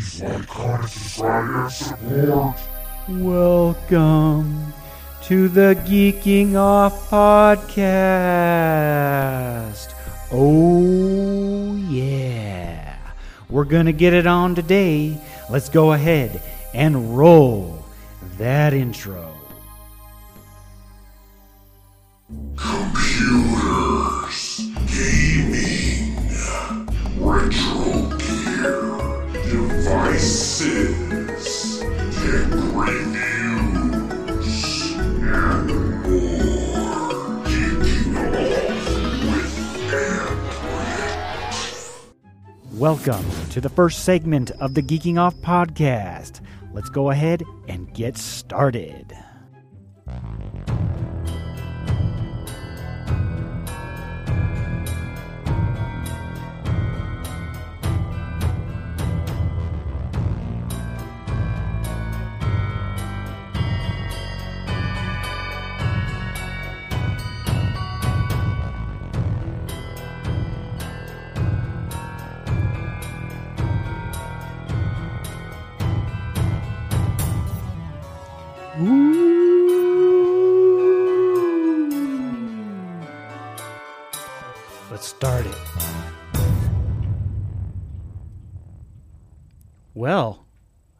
Support. Welcome to the Geeking Off Podcast. Oh, yeah. We're going to get it on today. Let's go ahead and roll that intro. Computers, Welcome to the first segment of the Geeking Off Podcast. Let's go ahead and get started.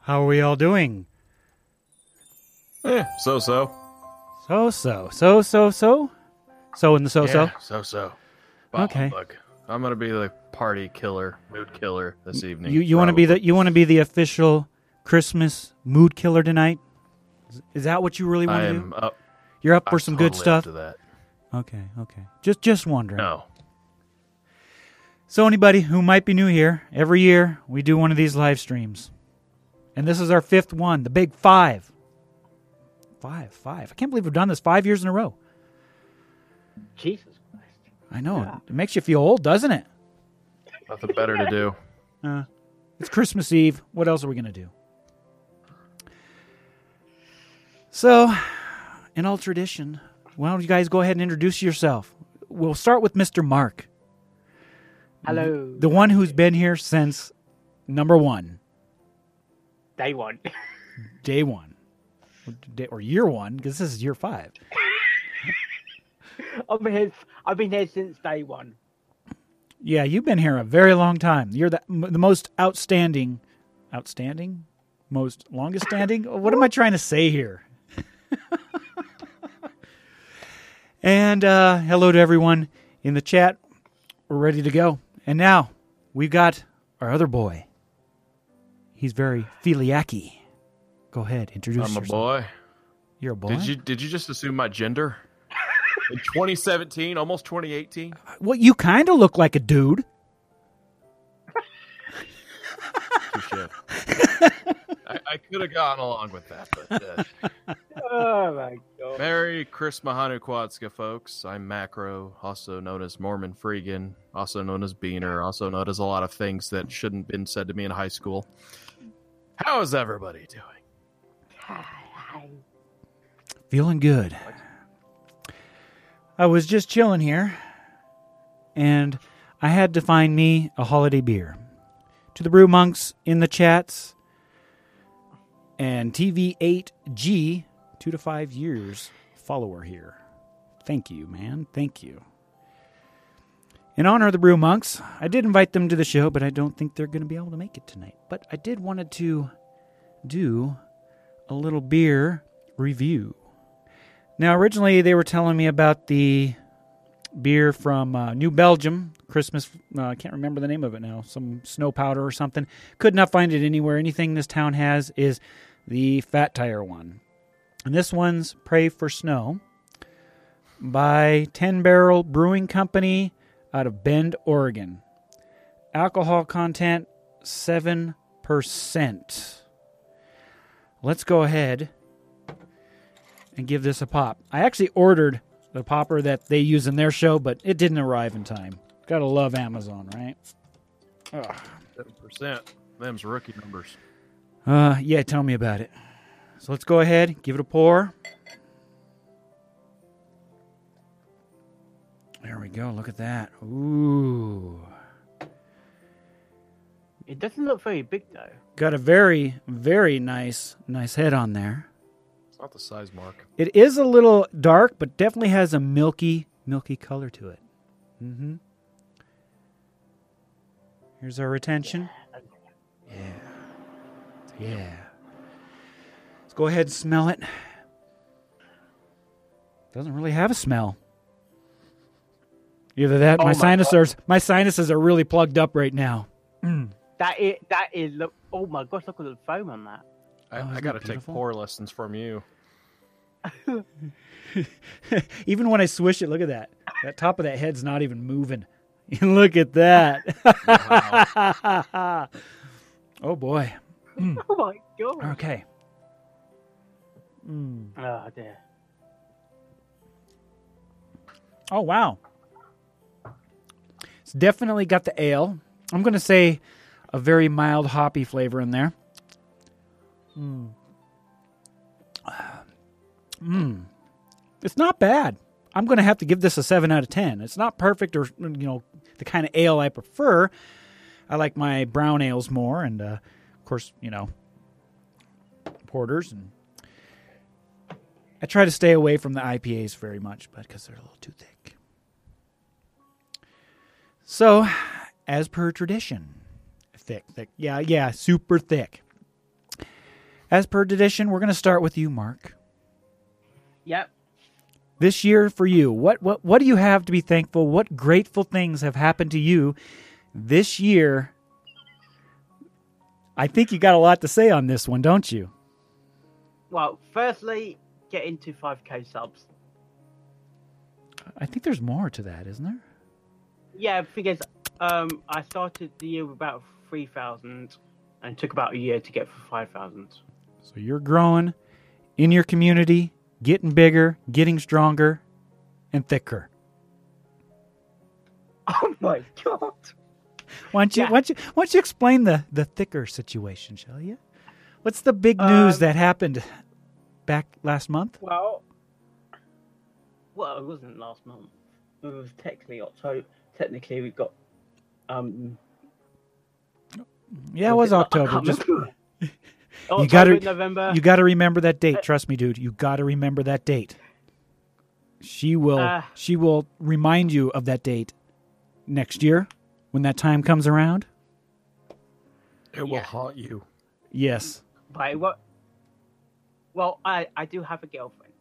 How are we all doing? Eh, so so. So so, so so so, so in the so so. Yeah, so so. Okay. Look, I'm gonna be the party killer, mood killer this evening. You you want to be the you want to be the official Christmas mood killer tonight? Is- Is that what you really want to do? up. You're up for I'm some good stuff. up to that. Okay, okay. Just just wondering. No. So anybody who might be new here, every year we do one of these live streams. And this is our fifth one, the big five. Five, five. I can't believe we've done this five years in a row. Jesus Christ. I know. It makes you feel old, doesn't it? Nothing better to do. Uh, it's Christmas Eve. What else are we going to do? So, in all tradition, why don't you guys go ahead and introduce yourself? We'll start with Mr. Mark, Hello. the one who's been here since number one, Day one. day one, or, day, or year one, because this is year five. I've been here. I've been here since day one. Yeah, you've been here a very long time. You're the, m- the most outstanding, outstanding, most longest standing. what am I trying to say here? and uh, hello to everyone in the chat. We're ready to go. And now we've got our other boy. He's very filiacky. Go ahead, introduce yourself. I'm a boy. You're a boy. Did you did you just assume my gender? In 2017, almost 2018. Well, you kind of look like a dude. I, I could have gone along with that, but uh, Oh my god. Merry Christmas Hanukkah, folks. I'm Macro, also known as Mormon Freegan, also known as Beaner, also known as a lot of things that shouldn't have been said to me in high school. How is everybody doing? Hi. Feeling good. I was just chilling here, and I had to find me a holiday beer. To the brew monks in the chats, and TV8G, two to five years follower here. Thank you, man. Thank you. In honor of the brew monks, I did invite them to the show, but I don't think they're going to be able to make it tonight. But I did wanted to do a little beer review. Now, originally they were telling me about the beer from uh, New Belgium, Christmas. Uh, I can't remember the name of it now. Some snow powder or something. Could not find it anywhere. Anything this town has is the Fat Tire one, and this one's Pray for Snow by Ten Barrel Brewing Company out of Bend, Oregon. Alcohol content seven percent. Let's go ahead and give this a pop. I actually ordered the popper that they use in their show, but it didn't arrive in time. Gotta love Amazon, right? Ugh. Seven percent. Them's rookie numbers. Uh, yeah, tell me about it. So let's go ahead, give it a pour. There we go. Look at that. Ooh. It doesn't look very big though. Got a very, very nice, nice head on there. It's not the size mark. It is a little dark, but definitely has a milky, milky color to it. Mm-hmm. Here's our retention. Yeah. Yeah. Let's go ahead and smell it. Doesn't really have a smell. Either that, Oh my my sinuses, my sinuses are really plugged up right now. Mm. That is that is look. Oh my gosh! Look at the foam on that. I, Oh, I got to it take beautiful? pour lessons from you. even when I swish it, look at that. That top of that head's not even moving. look at that. oh boy. Mm. Oh my god! Okay. Mm. mm. Oh dear. Oh wow. Definitely got the ale. I'm going to say a very mild hoppy flavor in there. Mm. Mm. It's not bad. I'm going to have to give this a 7 out of 10. It's not perfect or you know the kind of ale I prefer. I like my brown ales more and uh, of course, you know, porters and I try to stay away from the IPAs very much, but because they're a little too thick. So, as per tradition, thick, thick, yeah, yeah, super thick. As per tradition, we're going to start with you, Mark. Yep. This year for you, what what what do you have to be thankful? What grateful things have happened to you this year? I think you got a lot to say on this one, don't you? Well, firstly, get into 5k subs. I think there's more to that, isn't there? Yeah, because um, I started the year with about 3,000 and it took about a year to get for 5,000. So you're growing in your community, getting bigger, getting stronger, and thicker. Oh my god! Why don't you, Yeah. why don't you, why don't you explain the, the thicker situation, shall you? What's the big news Um, that happened back last month? Well, well, it wasn't last month. It was technically October. Technically, we've got um. Yeah, it was October. Just remember. you got to November. you got to remember that date. Trust me, dude. You got to remember that date. She will Uh. she will remind you of that date next year when that time comes around. It will Yeah. haunt you. Yes. by what? Well, I I do have a girlfriend,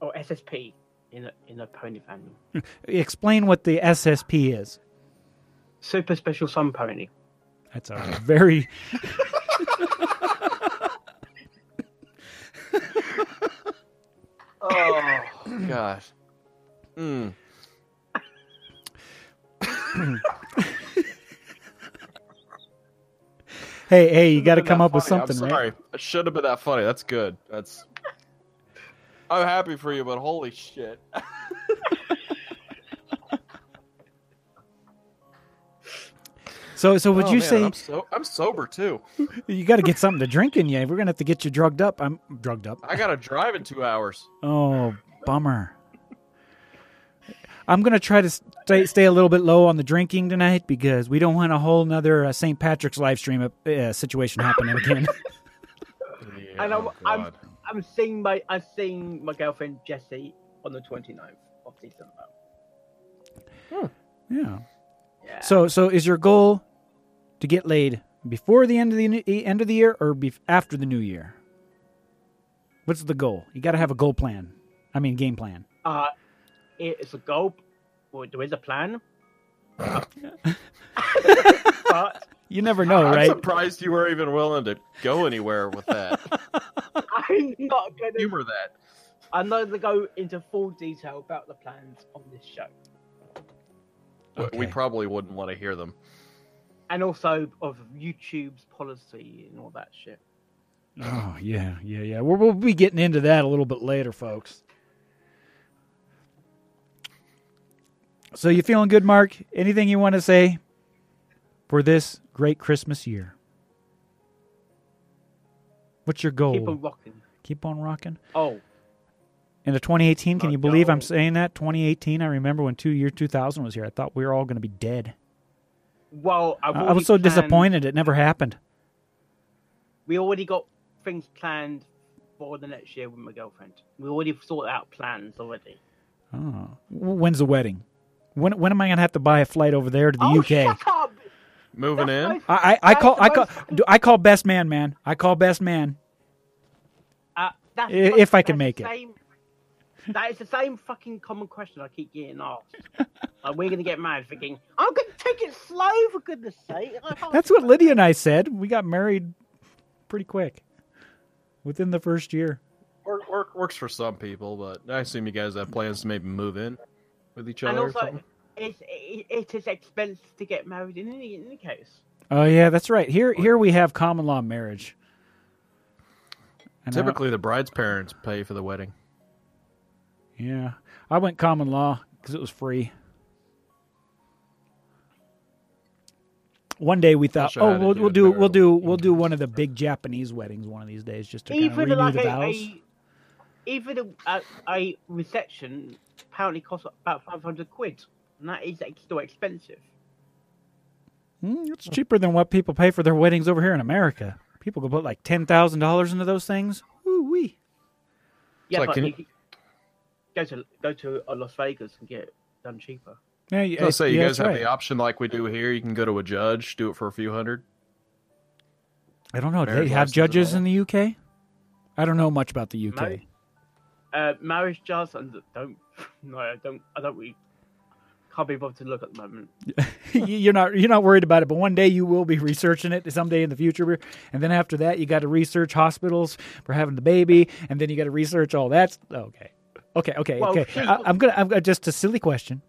or SSP in a in a pony family. Explain what the SSP is. Super special sun pony. That's a very Oh gosh. Mm. Hey, hey, you got to come that up with something, I'm right? sorry. It should have been that funny. That's good. That's. I'm happy for you, but holy shit. So, so would Oh, you man, say I'm, so, I'm sober too? you got to get something to drink in you? We're gonna have to get you drugged up. I'm drugged up. I gotta drive in two hours. Oh, bummer. I'm gonna try to stay stay a little bit low on the drinking tonight because we don't want a whole nother uh, St. Patrick's live stream uh, situation happening again. Yeah, And I'm, oh, I'm God. I'm seeing my I'm seeing my girlfriend Jessie on the 29th of December. yeah. Yeah. So, so is your goal to get laid before the end of the end of the year or be, after the new year? What's the goal? You got to have a goal plan. I mean, game plan. Uh, it's a goal. Well, there is a plan. but You never know, I'm right? surprised you were even willing to go anywhere with that. I'm not gonna. Humor that. I'm not gonna go into full detail about the plans on this show, W- We probably wouldn't want to hear them. and also of YouTube's policy and all that shit. Oh yeah, yeah, yeah. We'll, we'll be getting into that a little bit later, folks. So you feeling good, Mark? Anything you want to say for this great Christmas year? What's your goal? Keep on rocking. Keep on rocking. Oh, Into 2018, can My you believe I'm saying that? 2018. I remember when two year 2000 was here. I thought we were all going to be dead. Well, I've I I was so planned- disappointed it never happened. We already got things planned for the next year with my girlfriend. We already sorted out plans already. Oh. When's the wedding? When when am I gonna have to buy a flight over there to the oh, UK? shut up! Moving That's in. my- I, I, I call I call I call best man, man. I call best man. That's I- the- if I can that's make it. Same, that is the same fucking common question I keep getting asked. like, we're gonna get married, thinking I'm gonna take it slow for goodness sake. I can't- oh, That's what Lydia and I said. We got married pretty quick, within the first year. Work, work works for some people, but I assume you guys have plans to maybe move in with each And other. or also, something? it's, it, it is expensive to get married in any, in any case. Oh yeah, that's right. Here here we have common law marriage. And I- Typically, the bride's parents pay for the wedding. yeah, I went common law because it was free. One day we thought, oh, we'll, do we'll do we'll do we'll do one of the big Japanese weddings one of these days, just to kind of Even renew like the a, vows. a even a, a, a reception apparently costs about five hundred quid, and that is still expensive. Mm, it's cheaper than what people pay for their weddings over here in America. People can put like ten thousand dollars into those things. Ooh wee. Yeah, like, but can you, you- go to go to uh, Las Vegas and get it done cheaper. Yeah, I yeah, was gonna say, you yeah, guys have right. the option like we do here. You can go to a judge, do it for a few hundred. I don't know. Do they have judges in the UK? I don't know much about the UK. Marriage- Uh, marriage jars and don't no, I don't. I don't really can't be bothered to look at the moment. you're not you're not worried about it, but one day you will be researching it someday in the future, and then after that you got to research hospitals for having the baby, and then you got to research all that. Okay, okay, okay, Well, okay. I, I'm gonna I'm gonna just a silly question.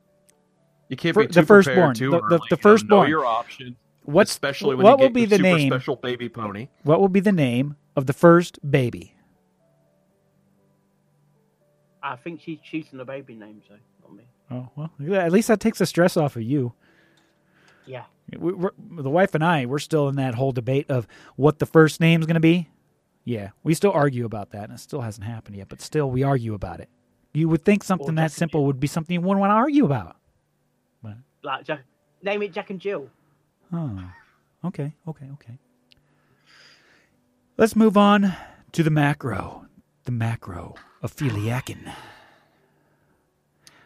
You can't For- be the too firstborn, too the- the- early. the You firstborn. Know your options, What's especially when what you will get be your the super name? special baby pony. What will be the name of the first baby? I think she's choosing the baby name, so not me. Oh well, at least that takes the stress off of you. Yeah, we, the wife and I, we're still in that whole debate of what the first name's going to be. Yeah, we still argue about that, and it still hasn't happened yet. But still, we argue about it. You would think something Well, that simple would be something you wouldn't want to argue about. But like Jack, name it Jack and Jill. Oh, okay, okay, okay. Let's move on to the macro. The macro of Philiakin.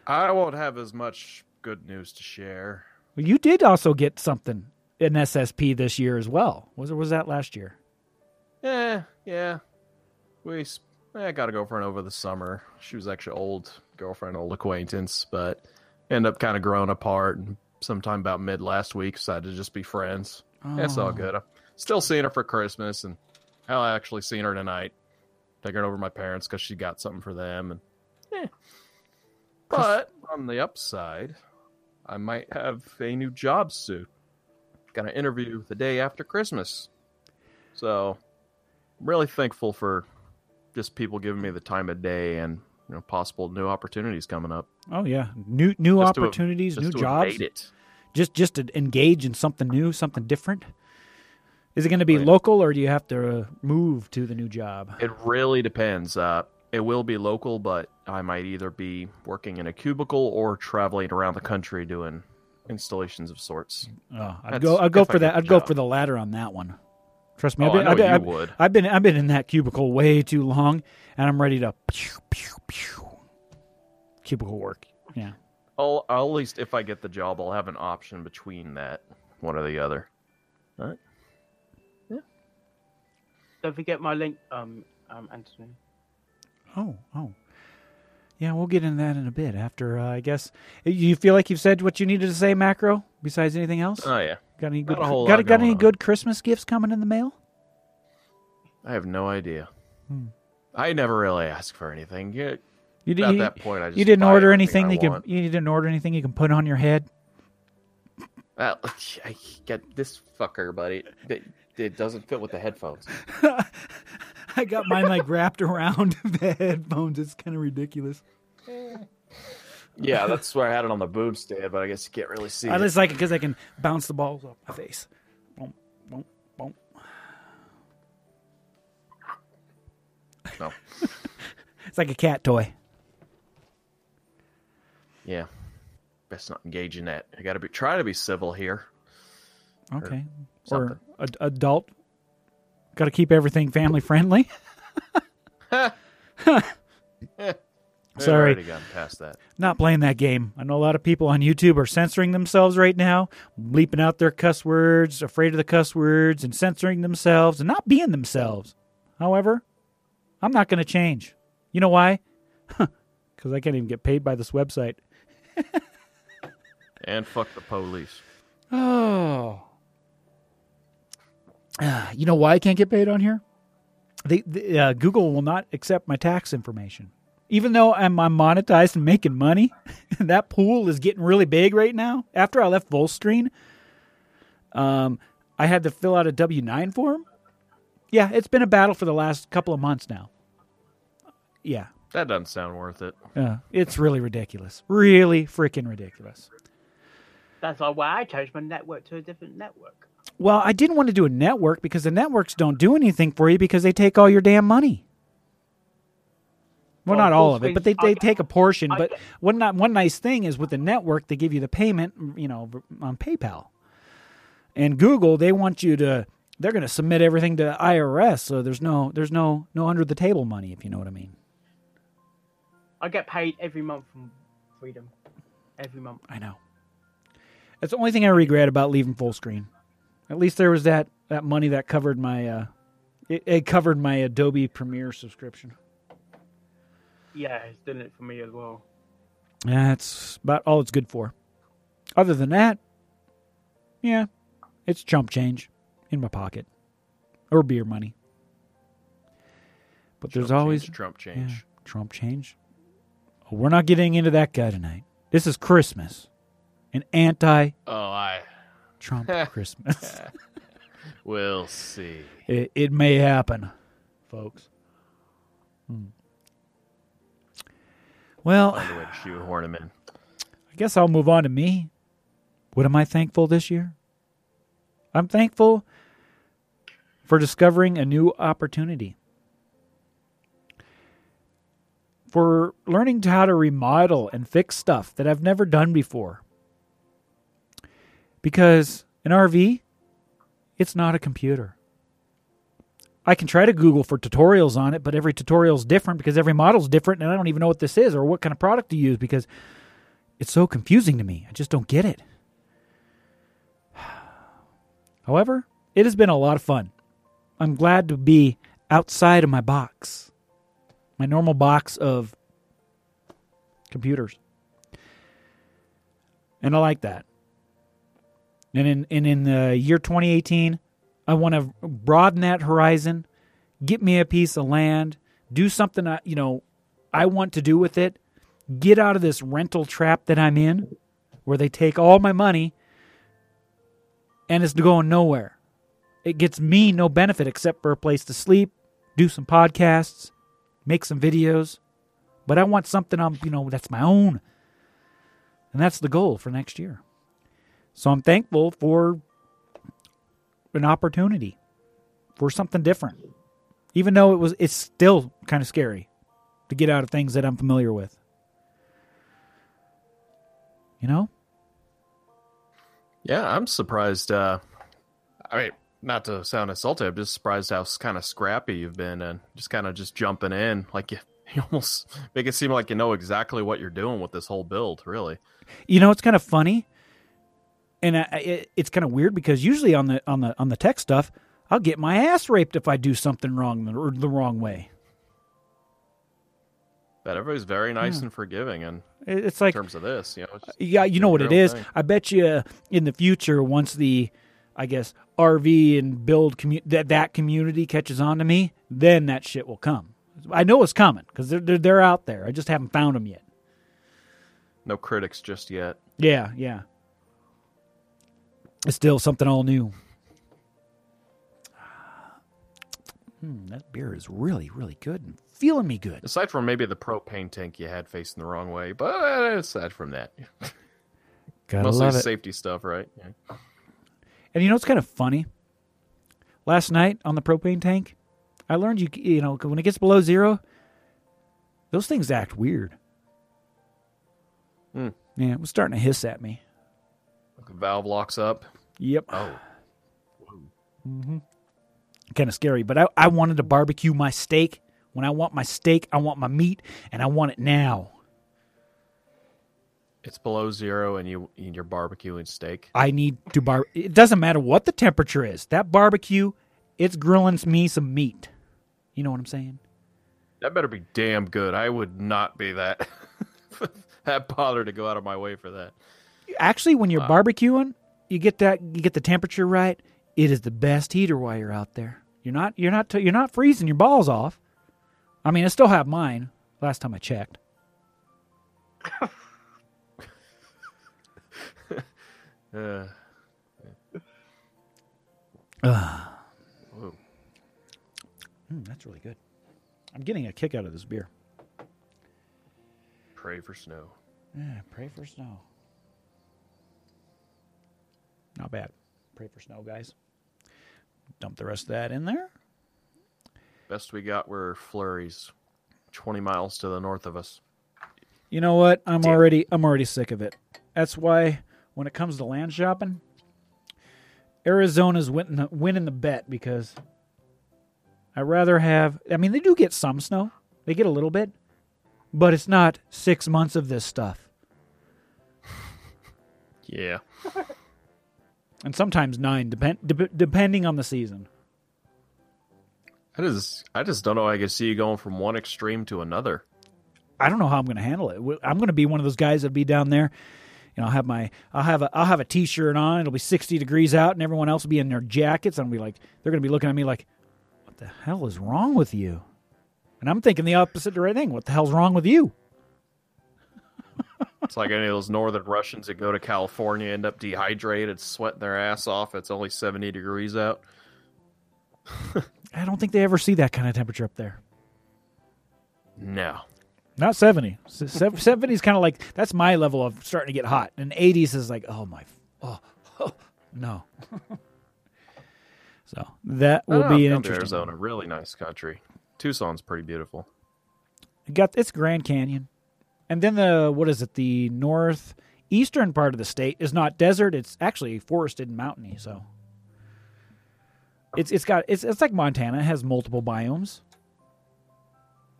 I won't have as much good news to share. Well, you did also get something in SSP this year as well. Was it was that last year? Yeah, yeah. We I got a girlfriend over the summer. She was actually old girlfriend, old acquaintance, but ended up kind of growing apart. And sometime about mid last week, decided to just be friends. That's all Oh. good. I'm still seeing her for Christmas, and I'll actually seen her tonight. Taking her over to my parents because she got something for them, and eh. But on the upside, I might have a new job soon. Got an interview the day after Christmas, so I'm really thankful for just people giving me the time of day and you know possible new opportunities coming up. Oh yeah, new new Just to- opportunities, just new to jobs. evade it. Just just to engage in something new, something different. Is it going to be Right. local, or do you have to uh, move to the new job? It really depends. Uh, it will be local, but I might either be working in a cubicle or traveling around the country doing installations of sorts. Oh, I'd That's go. I'd go if I for that. the I'd go job. for the latter on that one. Trust me, Oh, I've been, I know I've, you I've- would. I've been I've been in that cubicle way too long, and I'm ready to pew pew pew. Cubicle work. Yeah. I'll, I'll at least if I get the job, I'll have an option between that one or the other. All right. Yeah. Don't forget my link, um, um, Anthony. Oh, oh. Yeah, we'll get into that in a bit. After uh, I guess you feel like you've said what you needed to say, macro. Besides anything else, Oh yeah, got any good not a whole got got any on. good Christmas gifts coming in the mail? I have no idea. Hmm. I never really ask for anything. Yeah, You, did, at you, that point, I just you didn't order anything you can you didn't order anything you can put on your head. Well, I get this fucker, buddy. It, it doesn't fit with the headphones. I got mine like wrapped around the headphones. It's kind of ridiculous. Yeah, that's where I had it on the boom stand, but I guess you can't really see I it. just like it because I can bounce the balls off my face. Boom, boom, boom. No. It's like a cat toy. Yeah. Best not engage in that. I gotta be try to be civil here. Okay. something. Or ad- adult. Got to keep everything family friendly. Sorry. already gotten past that. Not playing that game. I know a lot of people on YouTube are censoring themselves right now, bleeping out their cuss words, afraid of the cuss words, and censoring themselves and not being themselves. However, I'm not going to change. You know why? Because I can't even get paid by this website. And fuck the police. Oh. Ah, you know why I can't get paid on here? They, the, uh, Google will not accept my tax information. Even though I'm, I'm monetized and making money, that pool is getting really big right now. After I left Fullscreen, um, I had to fill out a W 9 form. Yeah, it's been a battle for the last couple of months now. Yeah, That doesn't sound worth it. uh, it's really ridiculous. Really freaking ridiculous. That's why I changed my network to a different network. Well, I didn't want to do a network because the networks don't do anything for you because they take all your damn money. Well, Well, not all of it, but they, they I- take a portion. I- But one not one nice thing is with the network, they give you the payment, you know, on PayPal. And Google, they want you to. They're going to submit everything to IRS, so there's no there's no no under the table money, if you know what I mean. I get paid every month from Freedom. Every month. I know. That's the only thing I regret about leaving Fullscreen. At least there was that that money that covered my uh, it, it covered my Adobe Premiere subscription. Yeah, it's done it for me as well. That's about all it's good for. Other than that, yeah, it's chump change in my pocket or beer money. But there's Trump always change, Trump yeah, change. Trump change. Oh, we're not getting into that guy tonight. This is Christmas, an anti-Trump Oh, I. Christmas. We'll see. It, it may happen, folks. Hmm. Well, Find a way to shoehorn him in. I guess I'll move on to me. What am I thankful this year? I'm thankful for discovering a new opportunity. For learning how to remodel and fix stuff that I've never done before. Because an RV, it's not a computer. I can try to Google for tutorials on it, but every tutorial is different because every model is different, and I don't even know what this is or what kind of product to use because it's so confusing to me. I just don't get it. However, it has been a lot of fun. I'm glad to be outside of my box, my normal box of computers. And I like that. And in, and in the year 2018, I want to broaden that horizon, get me a piece of land, do something I, you know, I want to do with it, get out of this rental trap that I'm in where they take all my money and it's going nowhere. It gets me no benefit except for a place to sleep, do some podcasts, make some videos. But I want something I'm, you know, that's my own. And that's the goal for next year. So I'm thankful for an opportunity for something different. Even though it was it's still kind of scary to get out of things that I'm familiar with. You know? Yeah, I'm surprised. Uh, I mean, not to sound insulting, I'm just surprised how kind of scrappy you've been and just kind of just jumping in. Like you, you almost make it seem like you know exactly what you're doing with this whole build. Really, You know, it's kind of funny, and I, it, it's kind of weird because usually on the on the on the tech stuff, I'll get my ass raped if I do something wrong or the wrong way. but everybody's very nice Yeah. and forgiving. And It- It's in like terms of this, you know, it's uh, Yeah, you know what it is. thing. I bet you uh, in the future, once the, I guess, RV and build commu- that that community catches on to me, then that shit will come. I know it's coming because they're, they're they're out there. I just haven't found them yet. no critics just yet. Yeah, yeah. It's still something all new. Hmm, that beer is really, really good and feeling me good. Aside from maybe the propane tank you had facing the wrong way, but aside from that, Gotta mostly love it. safety stuff, right? Yeah. And you know what's kind of funny? Last night on the propane tank, I learned you you know when it gets below zero, those things act weird. Hmm. Yeah, it was starting to hiss at me. The valve locks up. Yep. Oh, Mm-hmm. kind of scary. But I, I wanted to barbecue my steak. When I want my steak, I want my meat, and I want it now. It's below zero, and you and you're barbecuing steak. I need to bar. It doesn't matter what the temperature is. That barbecue, it's grilling me some meat. You know what I'm saying? That better be damn good. I would not be that that bothered to go out of my way for that. Actually, when you're Wow. barbecuing, you get that you get the temperature right. It is the best heater while you're out there. You're not you're not you're not freezing your balls off. I mean, I still have mine. Last time I checked. Uh, whoa. Mm, that's really good. I'm getting a kick out of this beer. Pray for snow. Yeah, pray for snow. Not bad. Pray for snow, guys. Dump the rest of that in there. Best we got were flurries, twenty miles to the north of us. You know what? I'm Damn. already I'm already sick of it. That's why when it comes to land shopping, Arizona's winning the, winning the bet because I rather have. I mean, they do get some snow. They get a little bit, but it's not six months of this stuff, Yeah, and sometimes nine, depend dep depending on the season. I just I just don't know. how I can see you going from one extreme to another. I don't know how I'm going to handle it. I'm going to be one of those guys that'll be down there. You know, I'll have my I'll have a I'll have a t-shirt on. It'll be 60 degrees out, and everyone else will be in their jackets. And I'll be like, they're going to be looking at me like, "What the hell is wrong with you?" And I'm thinking the opposite right thing. What the hell's wrong with you? It's like any of those northern Russians that go to California end up dehydrated, sweating their ass off. It's only seventy degrees out. I don't think they ever see that kind of temperature up there. No, Not 70. 70 is kind of like that's my level of starting to get hot, and 80s is like, oh my, oh, oh no. so that will Oh, be an interesting. Arizona, really nice country. Tucson's pretty beautiful. Got it's Grand Canyon, and then the what is it? The northeastern part of the state is not desert; it's actually forested and mountainy. So it's it's got it's it's like Montana. It has multiple biomes.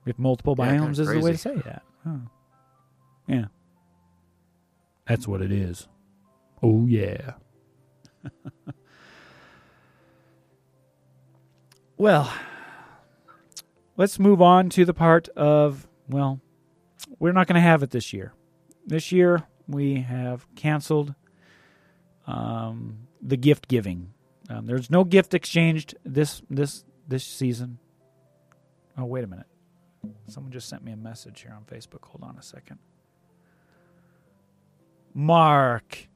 If multiple Yeah, biomes is the way to say that. Huh. Yeah, that's what it is. Oh yeah. well, let's move on to the part of well we're not going to have it this year. This year we have canceled um, the gift giving. Um, there's no gift exchanged this this this season. Oh wait a minute. Someone just sent me a message here on facebook. Hold on a second. Mark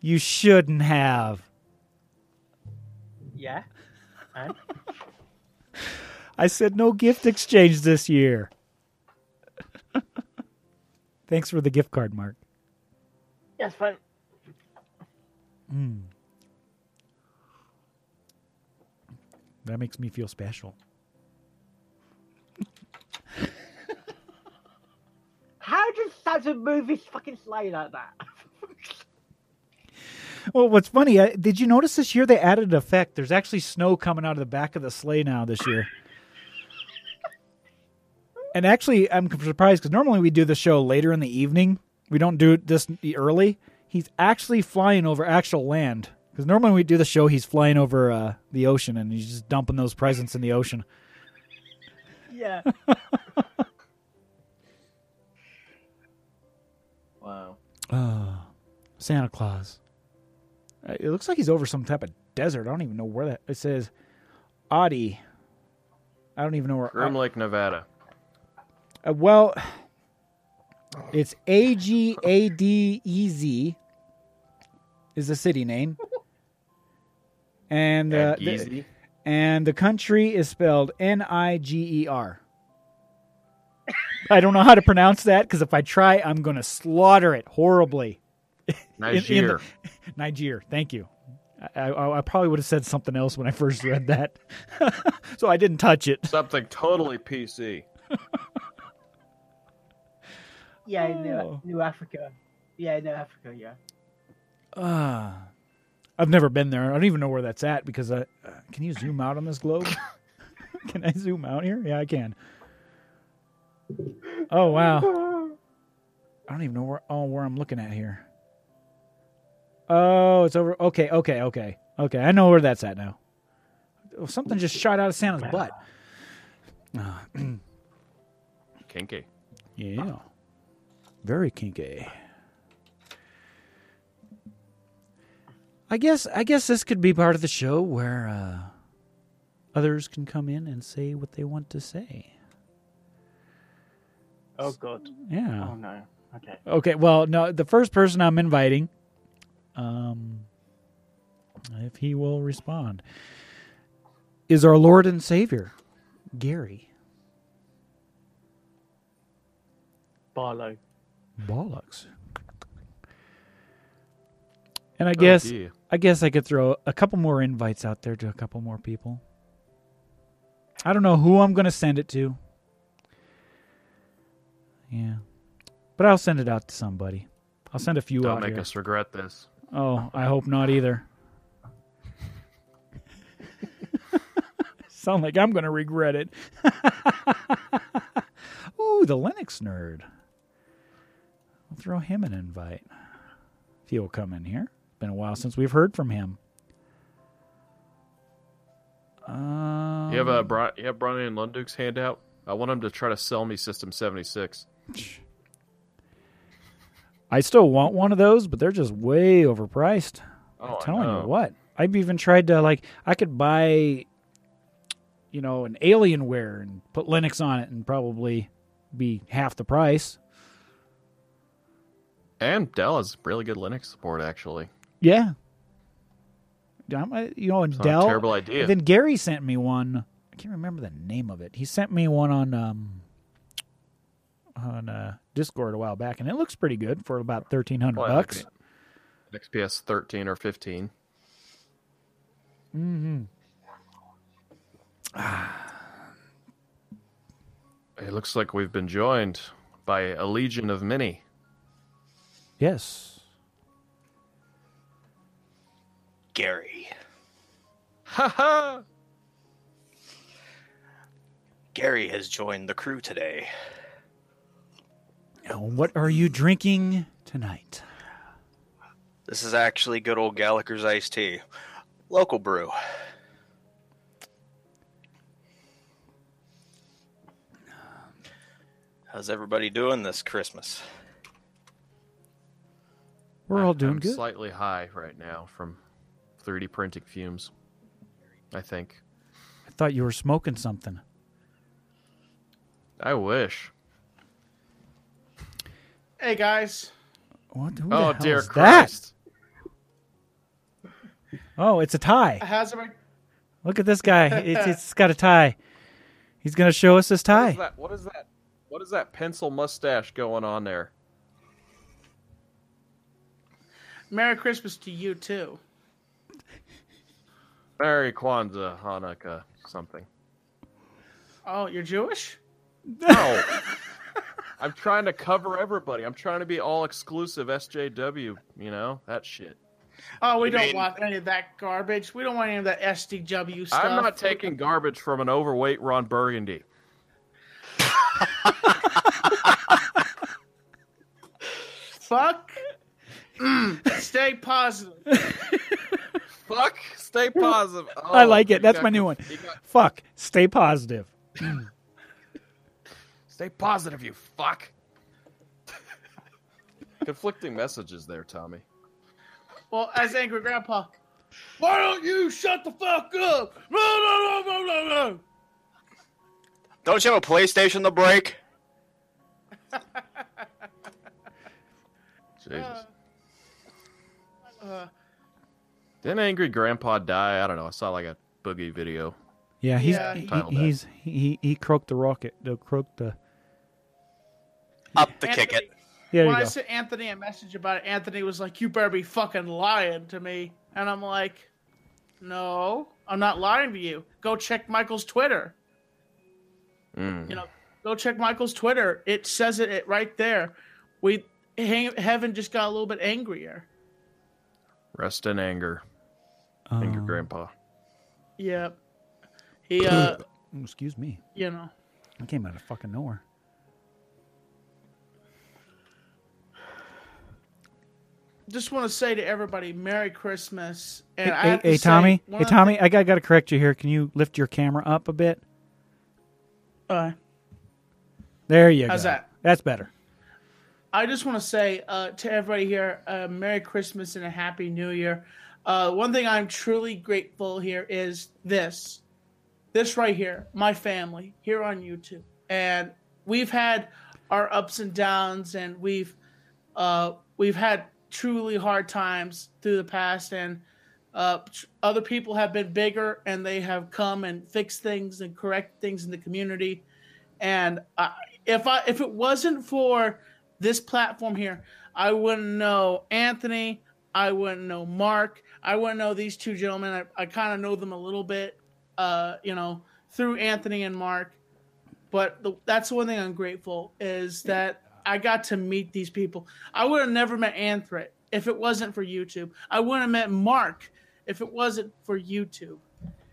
you shouldn't have. Yeah. I said no gift exchange this year. Thanks for the gift card, Mark. Yes, fine. Mm. That makes me feel special. How does Santa move his fucking sleigh like that? Well, what's funny, I, did you notice this year they added an effect? There's actually snow coming out of the back of the sleigh now this year. And actually, I'm surprised because normally we do the show later in the evening. We don't do it this early. He's actually flying over actual land because normally we do the show. He's flying over uh, the ocean and he's just dumping those presents in the ocean. yeah. wow. Oh, Santa Claus. Uh, It looks like he's over some type of desert. I don't even know where that. It says, Audi. I don't even know where. Groom Lake, Nevada. Uh, well, it's A G A D E Z is the city name, and uh, And the, and the country is spelled N I G E R. I don't know how to pronounce that because if I try, I'm going to slaughter it horribly. Niger. Niger. Thank you. I, I, I probably would have said something else when I first read that, so I didn't touch it. Something totally PC. Yeah, Oh. New, New Africa. Yeah, New Africa, yeah. Uh, I've never been there. I don't even know where that's at because I, uh, can you zoom out on this globe? can I zoom out here? Yeah, I can. Oh wow! I don't even know where. Oh, where I'm looking at here. Oh, it's over. Okay, okay, okay, okay. I know where that's at now. Oh, something just shot out of Santa's butt. Ah, Kinky. yeah, very kinky. I guess. I guess this could be part of the show where uh, others can come in and say what they want to say. Oh god. Yeah. Oh no. Okay. Okay, well, no, the first person I'm inviting, um, if he will respond, is our Lord and Savior, Gary Barlow. Bollocks. And I oh, guess Oh, dear. I guess I could throw a couple more invites out there to a couple more people. I don't know who I'm going to send it to. Yeah. But I'll send it out to somebody. I'll send a few Don't out make here. us regret this. Oh, I hope not either. Sound like I'm going to regret it. Ooh, the Linux nerd. I'll throw him an invite. If he'll come in here. It's been a while since we've heard from him. Um, You have a Bri- you have Brian Lunduke's handout. I want him to try to sell me System 76. I still want one of those, but they're just way overpriced. Oh, I'm telling you what. I've even tried to like I could buy you know, an Alienware and put Linux on it and probably be half the price. And Dell has really good Linux support, actually. Yeah. Uh, You know, and It's Dell. a terrible idea. Then Gary sent me one. I can't remember the name of it. He sent me one on um on uh, Discord a while back, and it looks pretty good for about thirteen hundred Well, bucks. XPS 13 or 15. Mm-hmm. It looks like we've been joined by a legion of many. Yes. Gary. Ha ha! Gary has joined the crew today. Now, what are you drinking tonight? This is actually good old Gallagher's iced tea. Local brew. How's everybody doing this Christmas? We're all I'm doing good. Slightly high right now from 3D printing fumes. I think. I thought you were smoking something. I wish. Hey guys, What? Who the oh hell dear is Christ! That? Oh, it's a tie. how's everybody? Look at this guy. It's, it's got a tie. He's going to show us his What is tie. that? What is that? What is that pencil mustache going on there? Merry Christmas to you too. Merry Kwanzaa, Hanukkah, something. Oh, you're Jewish? No. I'm trying to cover everybody. I'm trying to be all exclusive SJW, you know? That shit. Oh, we You don't mean- want any of that garbage. We don't want any of that SDW stuff. I'm not taking garbage from an overweight Ron Burgundy. Fuck. Mm, stay positive. Fuck, stay positive. Oh, I like it. That's my new one. got- Fuck. Stay positive. Stay positive, you fuck. Conflicting messages there, Tommy. Well, as angry grandpa, why don't you shut the fuck up? No, no, no, no, no, no. Don't you have a PlayStation to break? Jesus. Uh, Didn't Angry Grandpa die? I don't know. I saw like a boogie video. Yeah, he's Yeah. he, Title he's he he croaked the rocket. The croaked the. Up the kick it. There when you I go. sent Anthony a message about it, Anthony was like, "You better be fucking lying to me," and I'm like, "No, I'm not lying to you. Go check Michael's Twitter. Mm. You know, go check Michael's Twitter. It says it, it right there. We hang, heaven just got a little bit angrier. Rest in anger. and your Um, grandpa. Yeah. He, uh, oh, excuse me. you know, I came out of fucking nowhere. just want to say to everybody, Merry Christmas. And I hey, have to hey, say, Tommy. one Hey, of the Tommy. I got, got to correct you here. Can you lift your camera up a bit? Uh, There you How's go. that? That's better. I just want to say uh, to everybody here, uh, Merry Christmas and a Happy New Year. Uh, one thing I'm truly grateful here is this, this right here, my family here on YouTube, and we've had our ups and downs, and we've uh, we've had truly hard times through the past, and uh, other people have been bigger, and they have come and fixed things and correct things in the community, and if I if it wasn't for this platform here, I wouldn't know Anthony. I wouldn't know Mark. I wouldn't know these two gentlemen. I, I kind of know them a little bit, uh, you know, through Anthony and Mark. But the, that's the one thing I'm grateful is that I got to meet these people. I would have never met Anthony if it wasn't for YouTube. I wouldn't have met Mark if it wasn't for YouTube.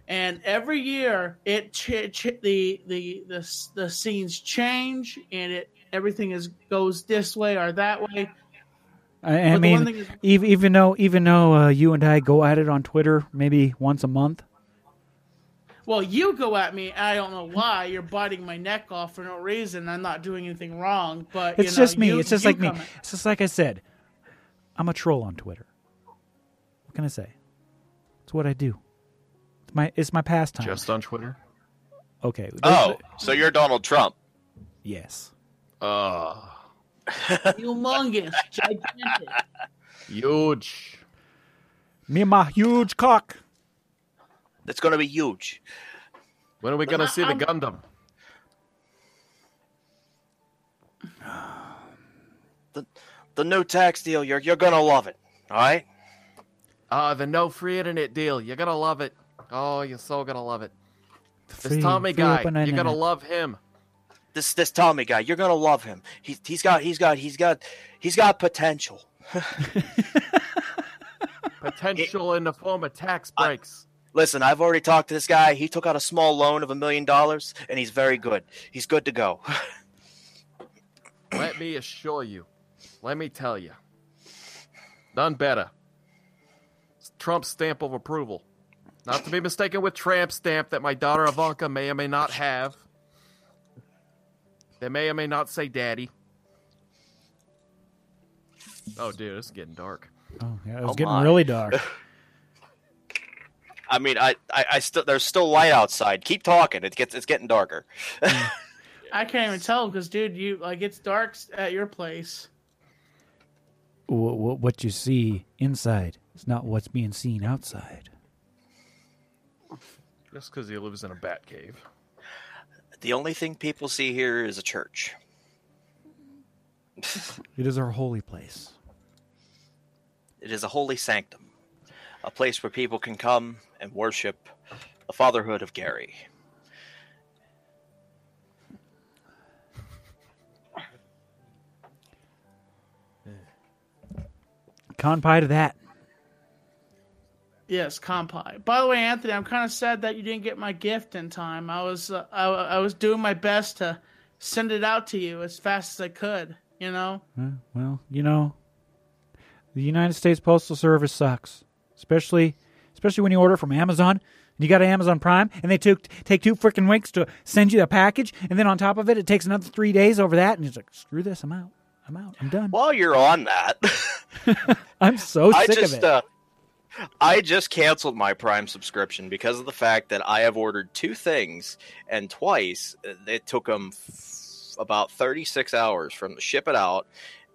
And every year, it ch- ch- the, the the the scenes change, and it everything is goes this way or that way. I, I But the one mean, is- even, even though even though uh, you and I go at it on Twitter maybe once a month, Well, you go at me. I don't know why you're biting my neck off for no reason. I'm not doing anything wrong, but it's you know, just me. you- it's just like me. at- It's just like I said. I'm a troll on Twitter. What can I say? It's what I do. It's my it's my pastime. Just on Twitter. okay. Oh, so you're Donald Trump. yes. Uh, humongous, gigantic. huge. Me and my huge cock. That's going to be huge. When are we gonna see the I'm- Gundam? The the new tax deal, you're you're going to love it. All right? Ah, the no free internet deal. You're gonna love it. Oh, you're so gonna love it. This Tommy free guy, open you're gonna love him. This this Tommy guy, you're going to love him. He's he's got he's got he's got he's got potential. Potential in the form of tax breaks. Listen, I've already talked to this guy. He took out a small loan of a million dollars, and he's very good. He's good to go. Let me assure you. Let me tell you. None better. It's Trump's stamp of approval. Not to be mistaken with tramp stamp that my daughter Ivanka may or may not have. They may or may not say daddy. Oh, dude, it's getting dark. Oh yeah, it was Oh, getting my. really dark. I mean, I, I, I still there's still light outside. Keep talking. It gets it's getting darker. I can't even tell because, dude, you like it's dark at your place. what, what you see inside is not what's being seen outside. Just because he lives in a bat cave. The only thing people see here is a church. It is our holy place. It is a holy sanctum, a place where people can come and worship the fatherhood of Gary. Con pie to that. Yes, compi. By the way, Anthony, I'm kind of sad that you didn't get my gift in time. I was uh, I, I was doing my best to send it out to you as fast as I could. You know. Well, you know, the United States Postal Service sucks, especially especially when you order from Amazon and you got an Amazon Prime and they took take two freaking weeks to send you a package, and then on top of it, it takes another three days over that, and it's like, screw this, I'm out, I'm out, I'm done. While you're on that, I'm so I sick just of it. uh, I just canceled my Prime subscription because of the fact that I have ordered two things, and twice uh, it took them f- about 36 hours from the ship it out,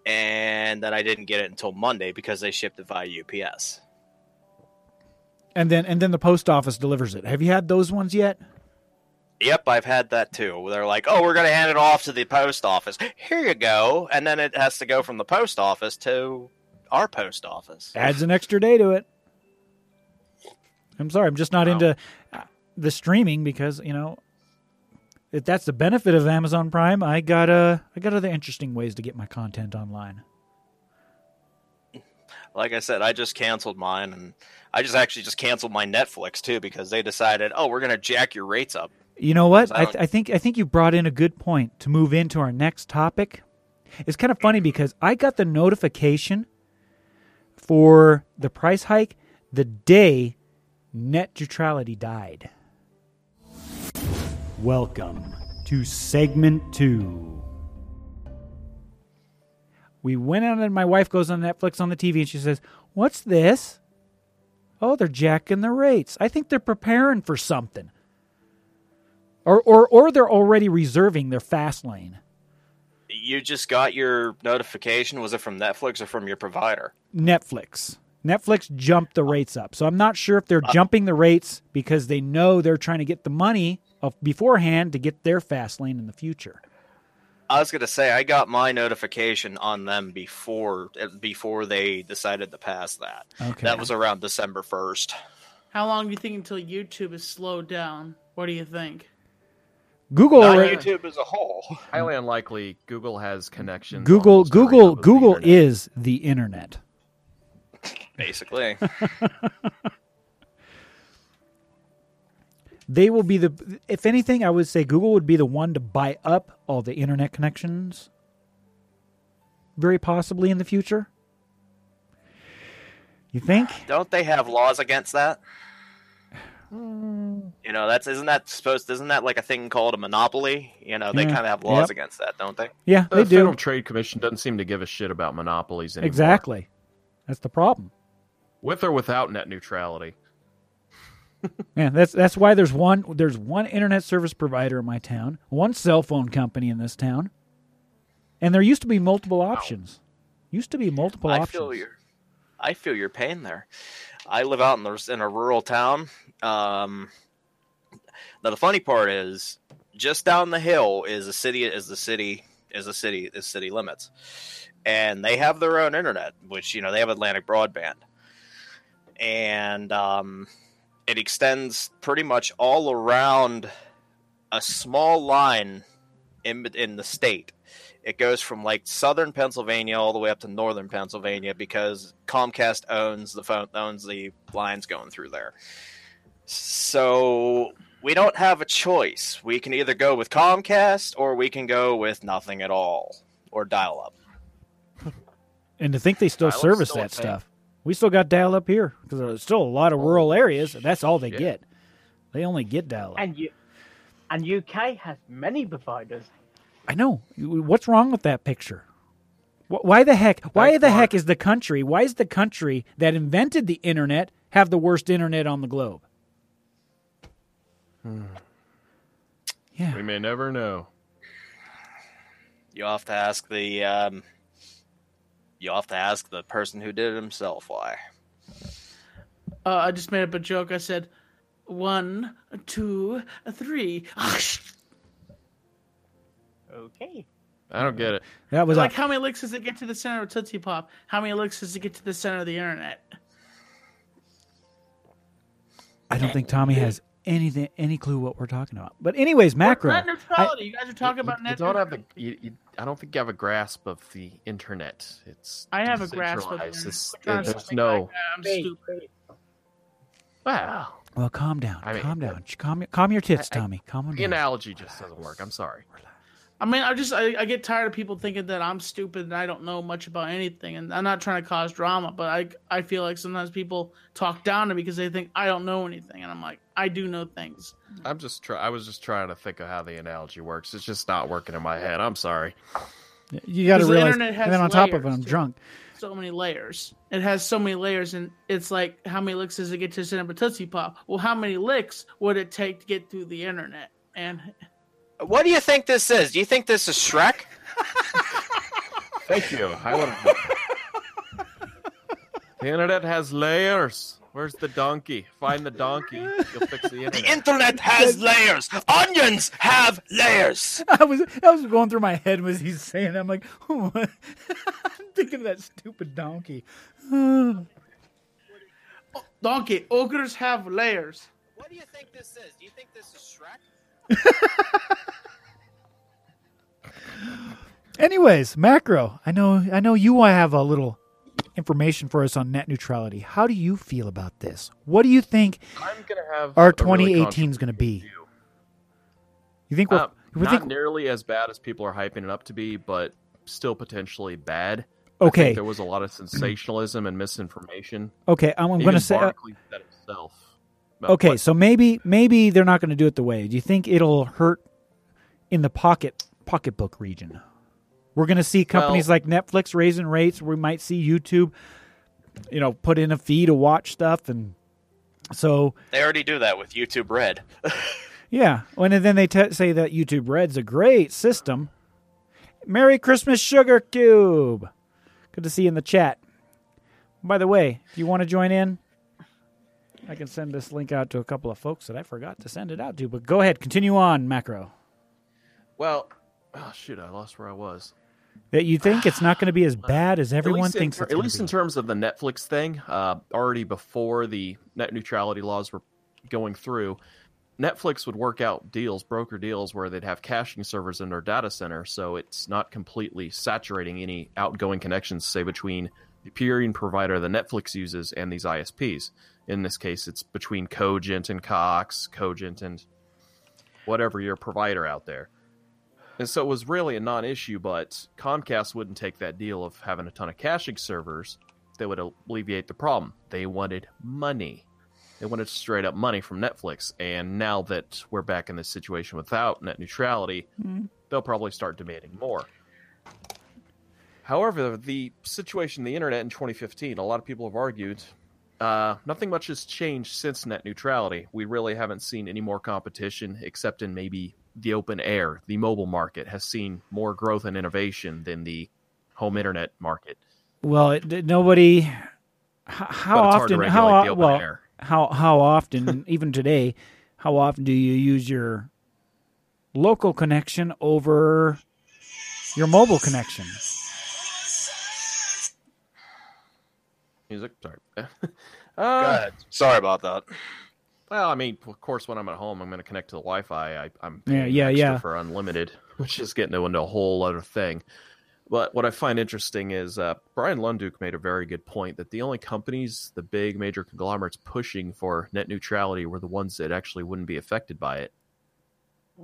and then I didn't get it until Monday because they shipped it via UPS. and then and then the post office delivers it. Have you had those ones yet? Yep, I've had that too. They're like, "Oh, we're going to hand it off to the post office. Here you go," and then it has to go from the post office to our post office. Adds an extra day to it. I'm sorry, I'm just not Wow. into uh, the streaming because you know if that's the benefit of Amazon Prime. I got uh, I got other interesting ways to get my content online. like I said, I just canceled mine, and I just actually just canceled my Netflix too because they decided, oh, we're gonna jack your rates up. You know what? I I, don't- I think I think you brought in a good point to move into our next topic. It's kind of funny because I got the notification for the price hike the day net neutrality died. Welcome to segment two. We went out and my wife goes on Netflix on the TV and she says, "What's this?" Oh, they're jacking the rates. I think they're preparing for something or or or they're already reserving their fast lane. You just got your notification. Was it from Netflix or from your provider? Netflix. Netflix jumped the rates up. So I'm not sure if they're jumping the rates because they know they're trying to get the money of beforehand to get their fast lane in the future. I was gonna say I got my notification on them before uh, before they decided to pass that. Okay. That was around December first. How long do you think until YouTube is slowed down? What do you think? Google Not already- YouTube as a whole. Highly unlikely Google has connections. Google almost every Google the Google is the internet. Basically, They will be the if anything I would say Google would be the one to buy up all the internet connections very possibly in the future. You think? don't they have laws against that? You know, that's isn't that supposed? Isn't that like a thing called a monopoly? You know, they Yeah. kind of have laws Yep. against that, don't they? Yeah, The they do. Federal Trade Commission doesn't seem to give a shit about monopolies anymore. Exactly. That's the problem. With or without net neutrality. Yeah, that's that's why there's one there's one internet service provider in my town, one cell phone company in this town, and there used to be multiple options. Used to be multiple I options. feel your, I feel your pain there. I live out in the in a rural town. Um, now the funny part is, just down the hill is a city. Is the city is the city is city limits, and they have their own internet, which you know they have Atlantic Broadband, and um, it extends pretty much all around a small line in in the state. It goes from like southern Pennsylvania all the way up to northern Pennsylvania because Comcast owns the phone owns the lines going through there. So we don't have a choice. We can either go with Comcast or we can go with nothing at all or dial up. and to think they still Dial-up's service still that thing. stuff. We still got dial up here because there's still a lot of rural areas, and that's all they Yeah. get. They only get dial up. And you, and UK has many providers. I know. What's wrong with that picture? Why the heck? Why Thanks, the Mark. heck is the country? Why is the country that invented the internet have the worst internet on the globe? Yeah. We may never know. You have to ask the um, you have to ask the person who did it himself why. Uh, I just made up a joke. I said, one, two, three. Okay. I don't get it. That was like, a, how many licks does it get to the center of Tootsie Pop? How many licks does it get to the center of the internet? I don't think Tommy has anything any clue what we're talking about. But anyways, macro. Net neutrality. you guys are talking about you, net you don't have the. You, you, I don't think you have a grasp of the internet. It's. I have a grasp of it. decentralized. It's- Quit trying to there's no. like that. I'm Hey, stupid. Wow. well, calm down. I mean, calm down. Calm, calm your tits, I- I- Tommy. Calm down. The down. analogy just doesn't work. I'm sorry. I mean, I just I, I get tired of people thinking that I'm stupid and I don't know much about anything, and I'm not trying to cause drama, but I I feel like sometimes people talk down to me because they think I don't know anything, and I'm like I do know things. I'm just try. I was just trying to think of how the analogy works. It's just not working in my head. I'm sorry. You got to Because the realize. has And then on top of it, I'm too. drunk. So many layers. It has so many layers, and it's like how many licks does it get to send up a Tootsie Pop? Well, how many licks would it take to get through the internet? And What do you think this is? Do you think this is Shrek? Thank you. I would. the internet has layers. Where's the donkey? Find the donkey. You'll fix the internet. The internet. internet has layers. Onions have layers. I was I was going through my head was he's saying. I'm like, what? I'm thinking of that stupid donkey. donkey ogres have layers. What do you think this is? Do you think this is Shrek? Anyways, macro. I know I know you have a little information for us on net neutrality. How do you feel about this? What do you think I'm gonna have our a really 2018 is going to be? You think we're, Uh, we not think nearly as bad as people are hyping it up to be, but still potentially bad. I okay? think there was a lot of sensationalism and misinformation. Okay, I'm, I'm going to say uh, himself. About okay. what- So maybe maybe they're not going to do it the way. Do you think it'll hurt in the pocket pocketbook region? We're going to see companies Well- like Netflix raising rates. We might see YouTube, you know, put in a fee to watch stuff, and so They already do that with YouTube Red. Yeah, and then they t- say that YouTube Red's a great system. Merry Christmas, Sugar Cube. Good to see you in the chat. By the way, if you want to join in, I can send this link out to a couple of folks that I forgot to send it out to. But go ahead, continue on, Macro. well, oh shoot, I lost where I was. That you think it's not going to be as bad as everyone at thinks in, it's at least to in terms of the Netflix thing, uh, already before the net neutrality laws were going through, Netflix would work out deals, broker deals, where they'd have caching servers in their data center, so it's not completely saturating any outgoing connections, say between the peering provider that Netflix uses and these ISPs. In this case, it's between Cogent and Cox, Cogent and whatever your provider out there. And so it was really a non issue, but Comcast wouldn't take that deal of having a ton of caching servers that would alleviate the problem. They wanted money. They wanted straight up money from Netflix. And now that we're back in this situation without net neutrality, mm-hmm. they'll probably start demanding more. However, the situation the internet in 2015, a lot of people have argued uh, nothing much has changed since net neutrality. We really haven't seen any more competition, except in maybe the open air. The mobile market has seen more growth and innovation than the home internet market. Well, it, nobody. How But it's hard to often? How regulate o- the open well? air. How how often? even today, how often do you use your local connection over your mobile connection? Music, sorry. uh, Go ahead. Sorry about that. Well, I mean, of course, when I'm at home, I'm going to connect to the Wi-Fi. I, I'm Yeah, paying yeah, extra yeah. for unlimited, which is getting into a whole other thing. But what I find interesting is uh, Bryan Lunduke made a very good point that the only companies, the big major conglomerates pushing for net neutrality, were the ones that actually wouldn't be affected by it.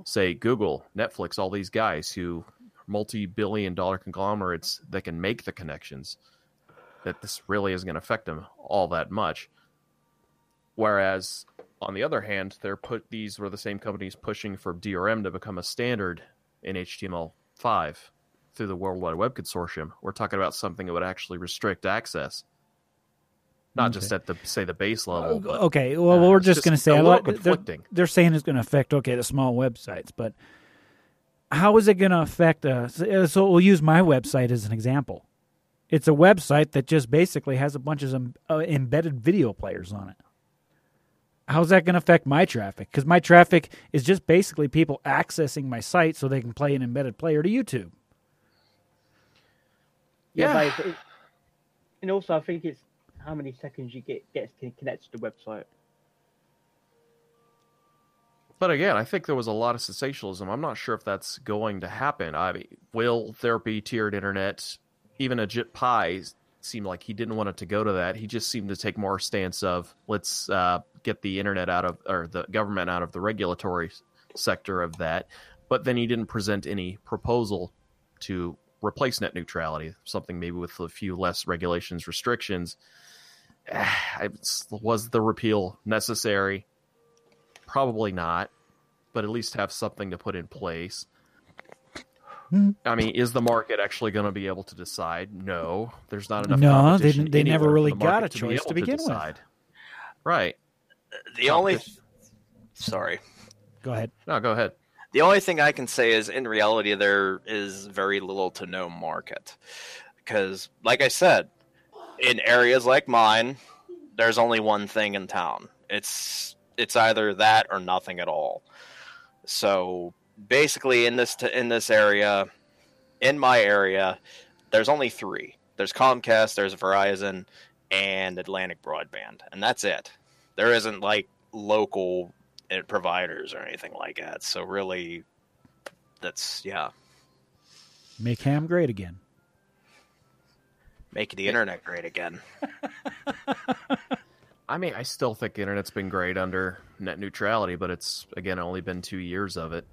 Say Google, Netflix, all these guys who multi-billion-dollar conglomerates that can make the connections. That this really isn't going to affect them all that much. Whereas on the other hand, they're put these were the same companies pushing for DRM to become a standard in HTML5 through the World Wide Web Consortium. We're talking about something that would actually restrict access, not just at the say the base level. But Okay, well, uh, we're it's just, going to say a lot- they're, conflicting. they're saying it's going to affect okay the small websites, but how is it going to affect us? So we'll use my website as an example. It's a website that just basically has a bunch of em- uh, embedded video players on it. How's that going to affect my traffic? Because my traffic is just basically people accessing my site so they can play an embedded player to YouTube. Yeah, Yeah. but it, and also I think it's how many seconds you get gets connected to the website. But again, I think there was a lot of sensationalism. I'm not sure if that's going to happen. I mean, will there be tiered internet? Even Ajit Pai seemed like he didn't want it to go to that. He just seemed to take more stance of let's uh, get the internet out of or the government out of the regulatory sector of that. But then he didn't present any proposal to replace net neutrality, something maybe with a few less regulations, restrictions. Was the repeal necessary? Probably not, but at least have something to put in place. I mean, is the market actually going to be able to decide? No, there's not enough. No, they didn't- they never really the got a be choice able to begin with. decide. Right? The only Competition- sorry. Go ahead. No, go ahead. The only thing I can say is, in reality, there is very little to no market. Because, like I said, in areas like mine, there's only one thing in town. It's it's either that or nothing at all. So basically, in this t- in this area, in my area, there's only three. There's Comcast, there's Verizon, and Atlantic Broadband, and that's it. There isn't like local uh, providers or anything like that. So really, that's yeah. Make ham great again. Make the internet great again. I mean, I still think the internet's been great under net neutrality, but it's again only been two years of it.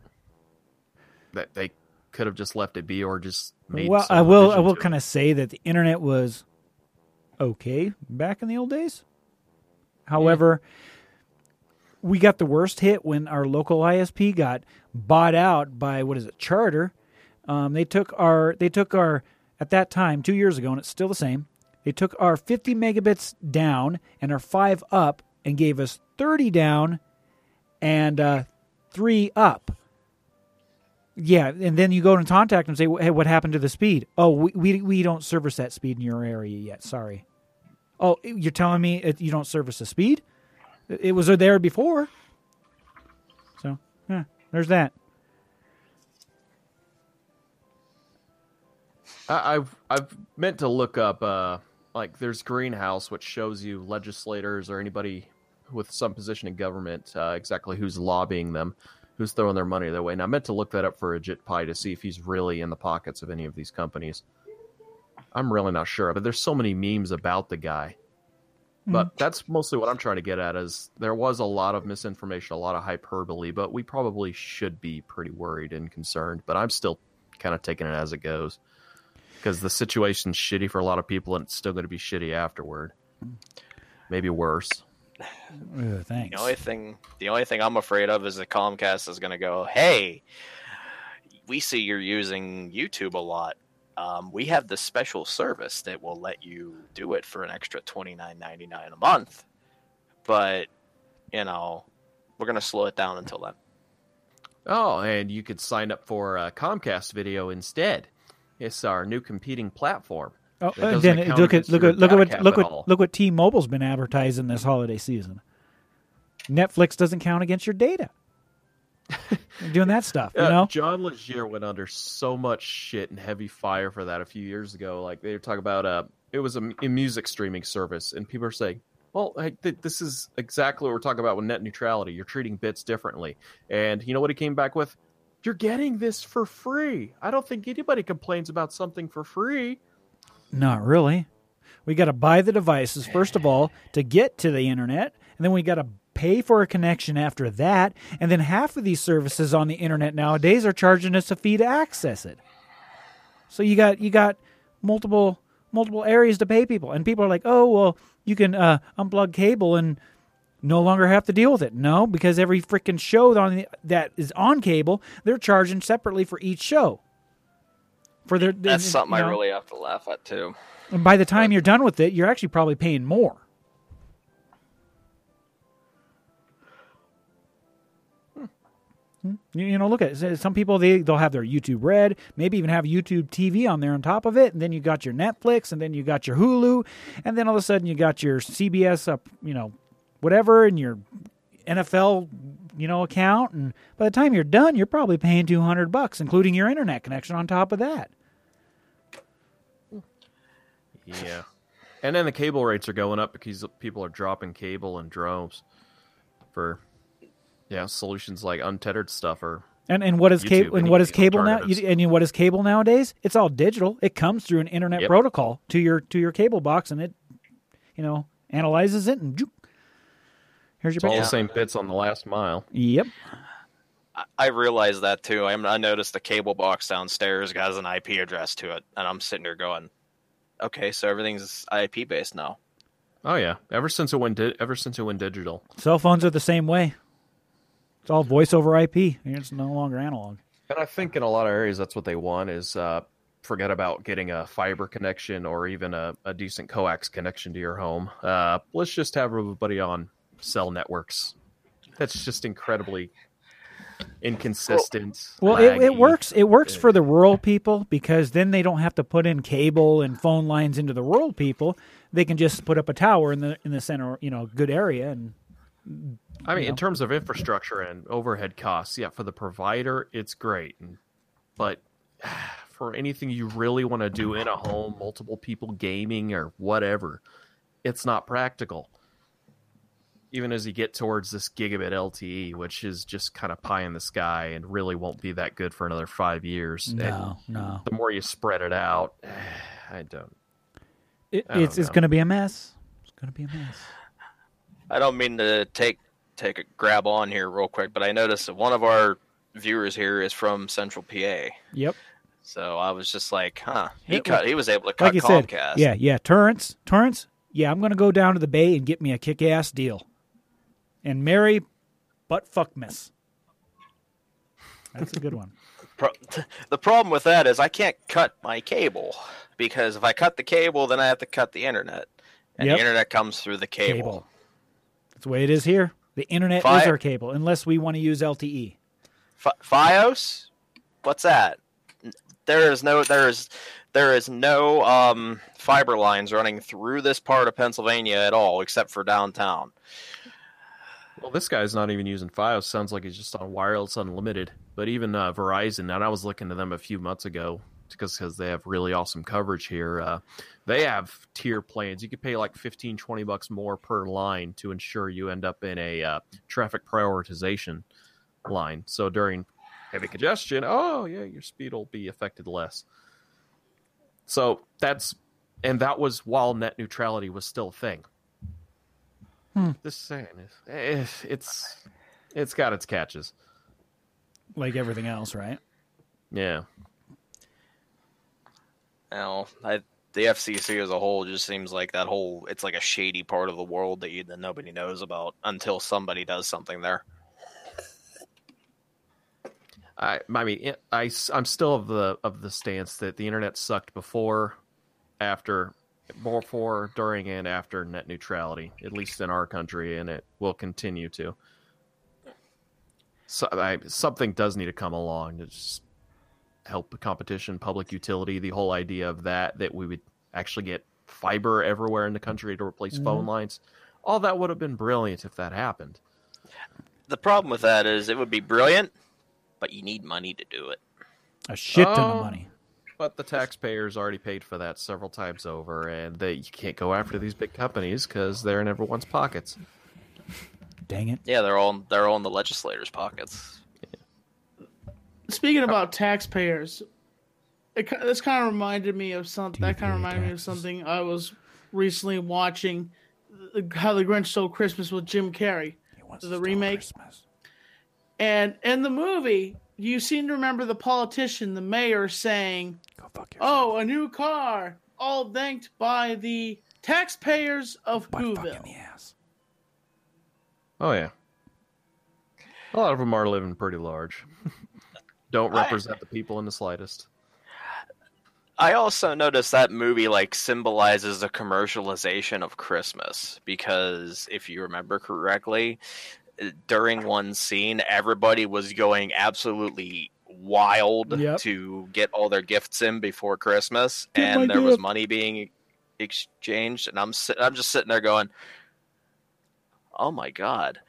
That they could have just left it be, or just made. well, I will. I will kind of say that the internet was okay back in the old days. However, we got the worst hit when our local ISP got bought out by what is it, Charter. Um, they took our they took our at that time two years ago, and it's still the same. They took our 50 megabits down and our five up, and gave us 30 down and uh, three up. Yeah, and then you go and contact them and say, "Hey, what happened to the speed?" Oh, we we, we don't service that speed in your area yet. Sorry. Oh, you're telling me it, you don't service the speed? It was there before. So, yeah, there's that. I, I've I've meant to look up uh like there's Greenhouse, which shows you legislators or anybody with some position in government uh, exactly who's lobbying them, who's throwing their money their way. And I meant to look that up for Ajit Pai to see if he's really in the pockets of any of these companies. I'm really not sure, but there's so many memes about the guy. But mm. that's mostly what I'm trying to get at is there was a lot of misinformation, a lot of hyperbole, but we probably should be pretty worried and concerned. But I'm still kind of taking it as it goes because the situation's shitty for a lot of people and it's still going to be shitty afterward. Mm. Maybe worse. Ugh, thanks. The only thing, the only thing I'm afraid of is that Comcast is going to go, "Hey, we see you're using YouTube a lot. Um, we have the special service that will let you do it for an extra twenty nine ninety nine a month, but you know, we're going to slow it down until then." Oh, and you could sign up for uh, Comcast Video instead. It's our new competing platform. Oh, then look at look at look at what look at what look what T-Mobile's been advertising this holiday season. Netflix doesn't count against your data. Doing that stuff, you Uh, know. John Legere went under so much shit and heavy fire for that a few years ago. Like they were talking about, uh, it was a music streaming service, and people are saying, "Well, like, th- this is exactly what we're talking about with net neutrality. You're treating bits differently." And you know what he came back with? You're getting this for free. I don't think anybody complains about something for free. Not really. We got to buy the devices first of all to get to the internet, and then we got to pay for a connection after that. And then half of these services on the internet nowadays are charging us a fee to access it. So you got you got multiple multiple areas to pay people, and people are like, "Oh, well, you can uh, unplug cable and no longer have to deal with it." No, because every freaking show on the, that is on cable, they're charging separately for each show. For their That's something you I really have to laugh at too. And by the time you're done with it, you're actually probably paying more. Hmm. You, you know, look at it. Some people they they'll have their YouTube Red, maybe even have YouTube TV on there on top of it, and then you got your Netflix, and then you got your Hulu, and then all of a sudden you got your CBS up, you know, whatever, and your NFL, you know, account, and by the time you're done, you're probably paying two hundred bucks, including your internet connection on top of that. Yeah. And then the cable rates are going up because people are dropping cable in droves for yeah, solutions like untethered stuff or And and what is cable? And what is cable now? You, and you- what is cable nowadays? It's all digital. It comes through an internet Yep. protocol to your to your cable box, and it, you know, analyzes it and. Joop, here's your it's all the same bits on the last mile. Yep. I- I realized that too. I, I noticed the cable box downstairs has an IP address to it, and I'm sitting there going, "Okay, so everything's IP based now." Oh yeah, ever since it went di- ever since it went digital. Cell phones are the same way. It's all voice over IP. It's no longer analog. And I think in a lot of areas that's what they want is uh, forget about getting a fiber connection or even a, a decent coax connection to your home. Uh, let's just have everybody on cell networks. That's just incredibly inconsistent. Well, it, it works. It works for the rural people because then they don't have to put in cable and phone lines into the rural people. They can just put up a tower in the in the center, you know, good area, and I mean, you in terms of infrastructure and overhead costs, yeah, for the provider, it's great. But for anything you really want to do in a home, multiple people gaming or whatever, it's not practical. Even as you get towards this gigabit LTE, which is just kind of pie in the sky and really won't be that good for another five years. And no, no. the more you spread it out, I don't. It, I don't it's it's going to be a mess. It's going to be a mess. I don't mean to take take a grab on here real quick, but I noticed that one of our viewers here is from Central PA. Yep. So I was just like, huh. He Yeah, cut. He was able to cut Like you said, Comcast. yeah, yeah. Torrance, Torrance. Yeah, I'm going to go down to the bay and get me a kick-ass deal, and marry butt fuck miss. That's a good one. The problem with that is I can't cut my cable because if I cut the cable, then I have to cut the internet, and Yep. the internet comes through the cable. Cable. That's the way it is here. The internet Fi- is our cable, unless we want to use. LTE. F- FiOS, what's that? There is no there is there is no um, fiber lines running through this part of Pennsylvania at all, except for downtown. Well, this guy's not even using FiOS. Sounds like he's just on wireless unlimited. But even uh, Verizon, and I was looking to them a few months ago because because they have really awesome coverage here. Uh, they have tier plans. You could pay like 15, 20 bucks more per line to ensure you end up in a uh, traffic prioritization line. So during heavy congestion, oh yeah, your speed will be affected less. So that's and that was while net neutrality was still a thing. Hmm. This saying is eh, it's it's got its catches. Like everything else, right? Yeah. Now, I, the FCC as a whole just seems like that whole it's like a shady part of the world that, you, that nobody knows about until somebody does something there. I I mean it, I am still of the of the stance that the internet sucked before, after, before, during, and after net neutrality. At least in our country, and it will continue to. So I, something does need to come along to just help the competition, public utility. The whole idea of that that we would actually get fiber everywhere in the country to replace mm-hmm. phone lines. All that would have been brilliant if that happened. The problem with that is it would be brilliant, but you need money to do it. A shit ton Oh. of money. But the taxpayers already paid for that several times over, and they you can't go after these big companies because they're in everyone's pockets. Dang it. Yeah, they're all they're all in the legislators' pockets. Speaking about taxpayers, it, this kind of reminded me of something. That kind of TVA reminded me of something I was recently watching. the- How the Grinch Stole Christmas with Jim Carrey, The remake? Christmas. and in the movie, you seem to remember the politician, the mayor, saying, Go fuck yourself. "Oh, a new car, all thanked by the taxpayers of butt fuck Whoville." the ass. Oh yeah, a lot of them are living pretty large. Don't I- represent the people in the slightest. I also noticed that movie like symbolizes the commercialization of Christmas because if you remember correctly, uh, during one scene everybody was going absolutely wild Yep. to get all their gifts in before Christmas Get my and there was money being exchanged and I'm sit- I'm just sitting there going Oh my god.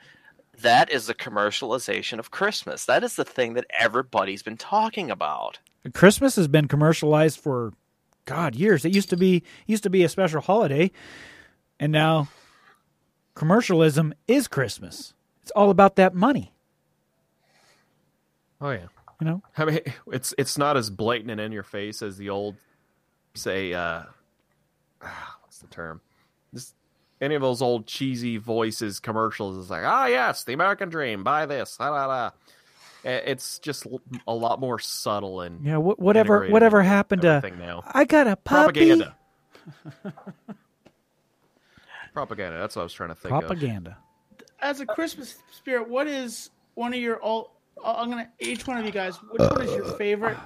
That is the commercialization of Christmas. That is the thing that everybody's been talking about. Christmas has been commercialized for God years. It used to be used to be a special holiday, and now commercialism is Christmas. It's all about that money. Oh yeah, You know, I mean it's it's not as blatant and in your face as the old, say, uh, what's the term? This any of those old cheesy voices commercials is like, ah yes, the American dream, buy this, la la la. Eh, It's just a lot more subtle and yeah. Wh- whatever whatever happened to now. I got a puppy. propaganda. propaganda. That's what I was trying to think of. Propaganda. as a Christmas spirit, what is one of your all? I'm gonna each one of you guys. Which one is your favorite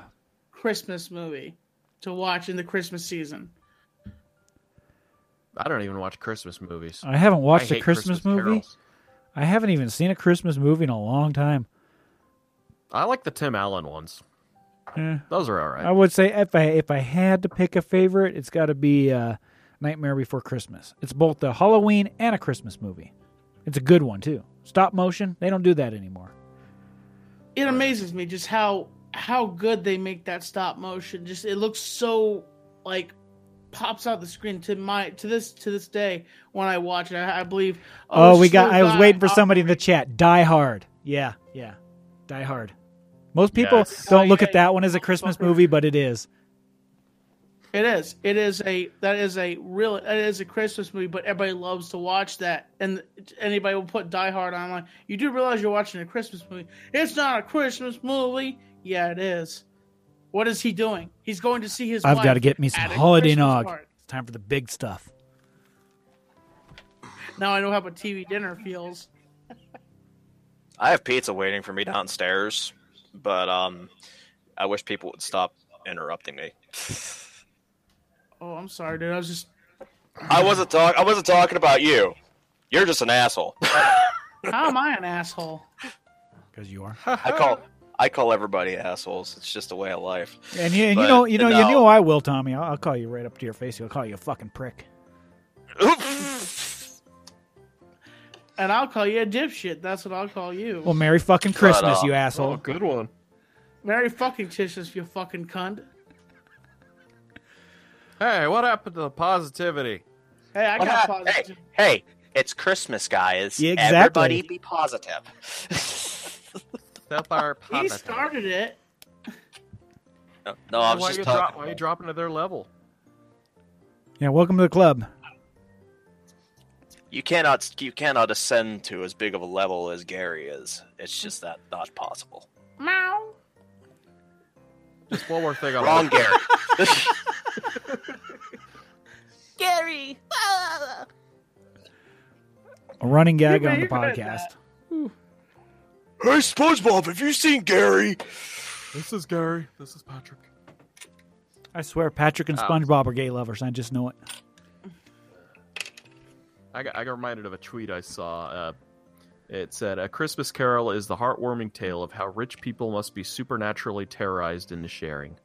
Christmas movie to watch in the Christmas season? I don't even watch Christmas movies. I haven't watched I a hate Christmas, movie. carols. I haven't even seen a Christmas movie in a long time. I like the Tim Allen ones. Eh, Those are all right. I would say if I if I had to pick a favorite, it's got to be uh, Nightmare Before Christmas. It's both a Halloween and a Christmas movie. It's a good one too. Stop motion, they don't do that anymore. It amazes me just how how good they make that stop motion. Just it looks so like pops out the screen to my to this to this day when I watch it. I, I believe. Oh, oh it's we got. I was waiting for somebody in the chat. Die Hard. Yeah, yeah. Die Hard. Most people Yes. don't Oh, look yeah, at that one as a Christmas movie, but it is. It is. It is a that is a real it is a Christmas movie, but everybody loves to watch that. And anybody will put Die Hard on like, you do realize you're watching a Christmas movie. It's not a Christmas movie. Yeah, it is. What is he doing? He's going to see his I've wife got to get me some holiday nog. party. It's time for the big stuff. Now I know how a TV dinner feels. I have pizza waiting for me downstairs, but um, I wish people would stop interrupting me. Oh, I'm sorry, dude. I was just I wasn't talk. I wasn't talking about you. You're just an asshole. how am I an asshole? Because you are. I call I call everybody assholes. It's just a way of life. And you, and you know, you know, you no. know, I will, Tommy. I'll, I'll call you right up to your face. I'll call you a fucking prick. And I'll call you a dipshit. That's what I'll call you. Well, Merry fucking Christmas, you Oh, asshole. good one. Merry fucking Christmas, you fucking cunt. Hey, what happened to the positivity? Hey, I What got hap- hey, positive. hey, it's Christmas, guys. Yeah, exactly. Everybody be positive. Step our He positive. started it. no, no, I was why, just you drop, talking. why you dropping to their level? Yeah, welcome to the club. You cannot you cannot ascend to as big of a level as Gary is. It's just that not possible. Meow. Just one more thing on Wrong, Gary. Gary. A running gag on the podcast. hey, SpongeBob, have you seen Gary? This is Gary. This is Patrick. I swear, Patrick and Oh. SpongeBob are gay lovers. I just know it. I got, I got reminded of a tweet I saw. Uh, it said, "A Christmas Carol is the heartwarming tale of how rich people must be supernaturally terrorized into sharing."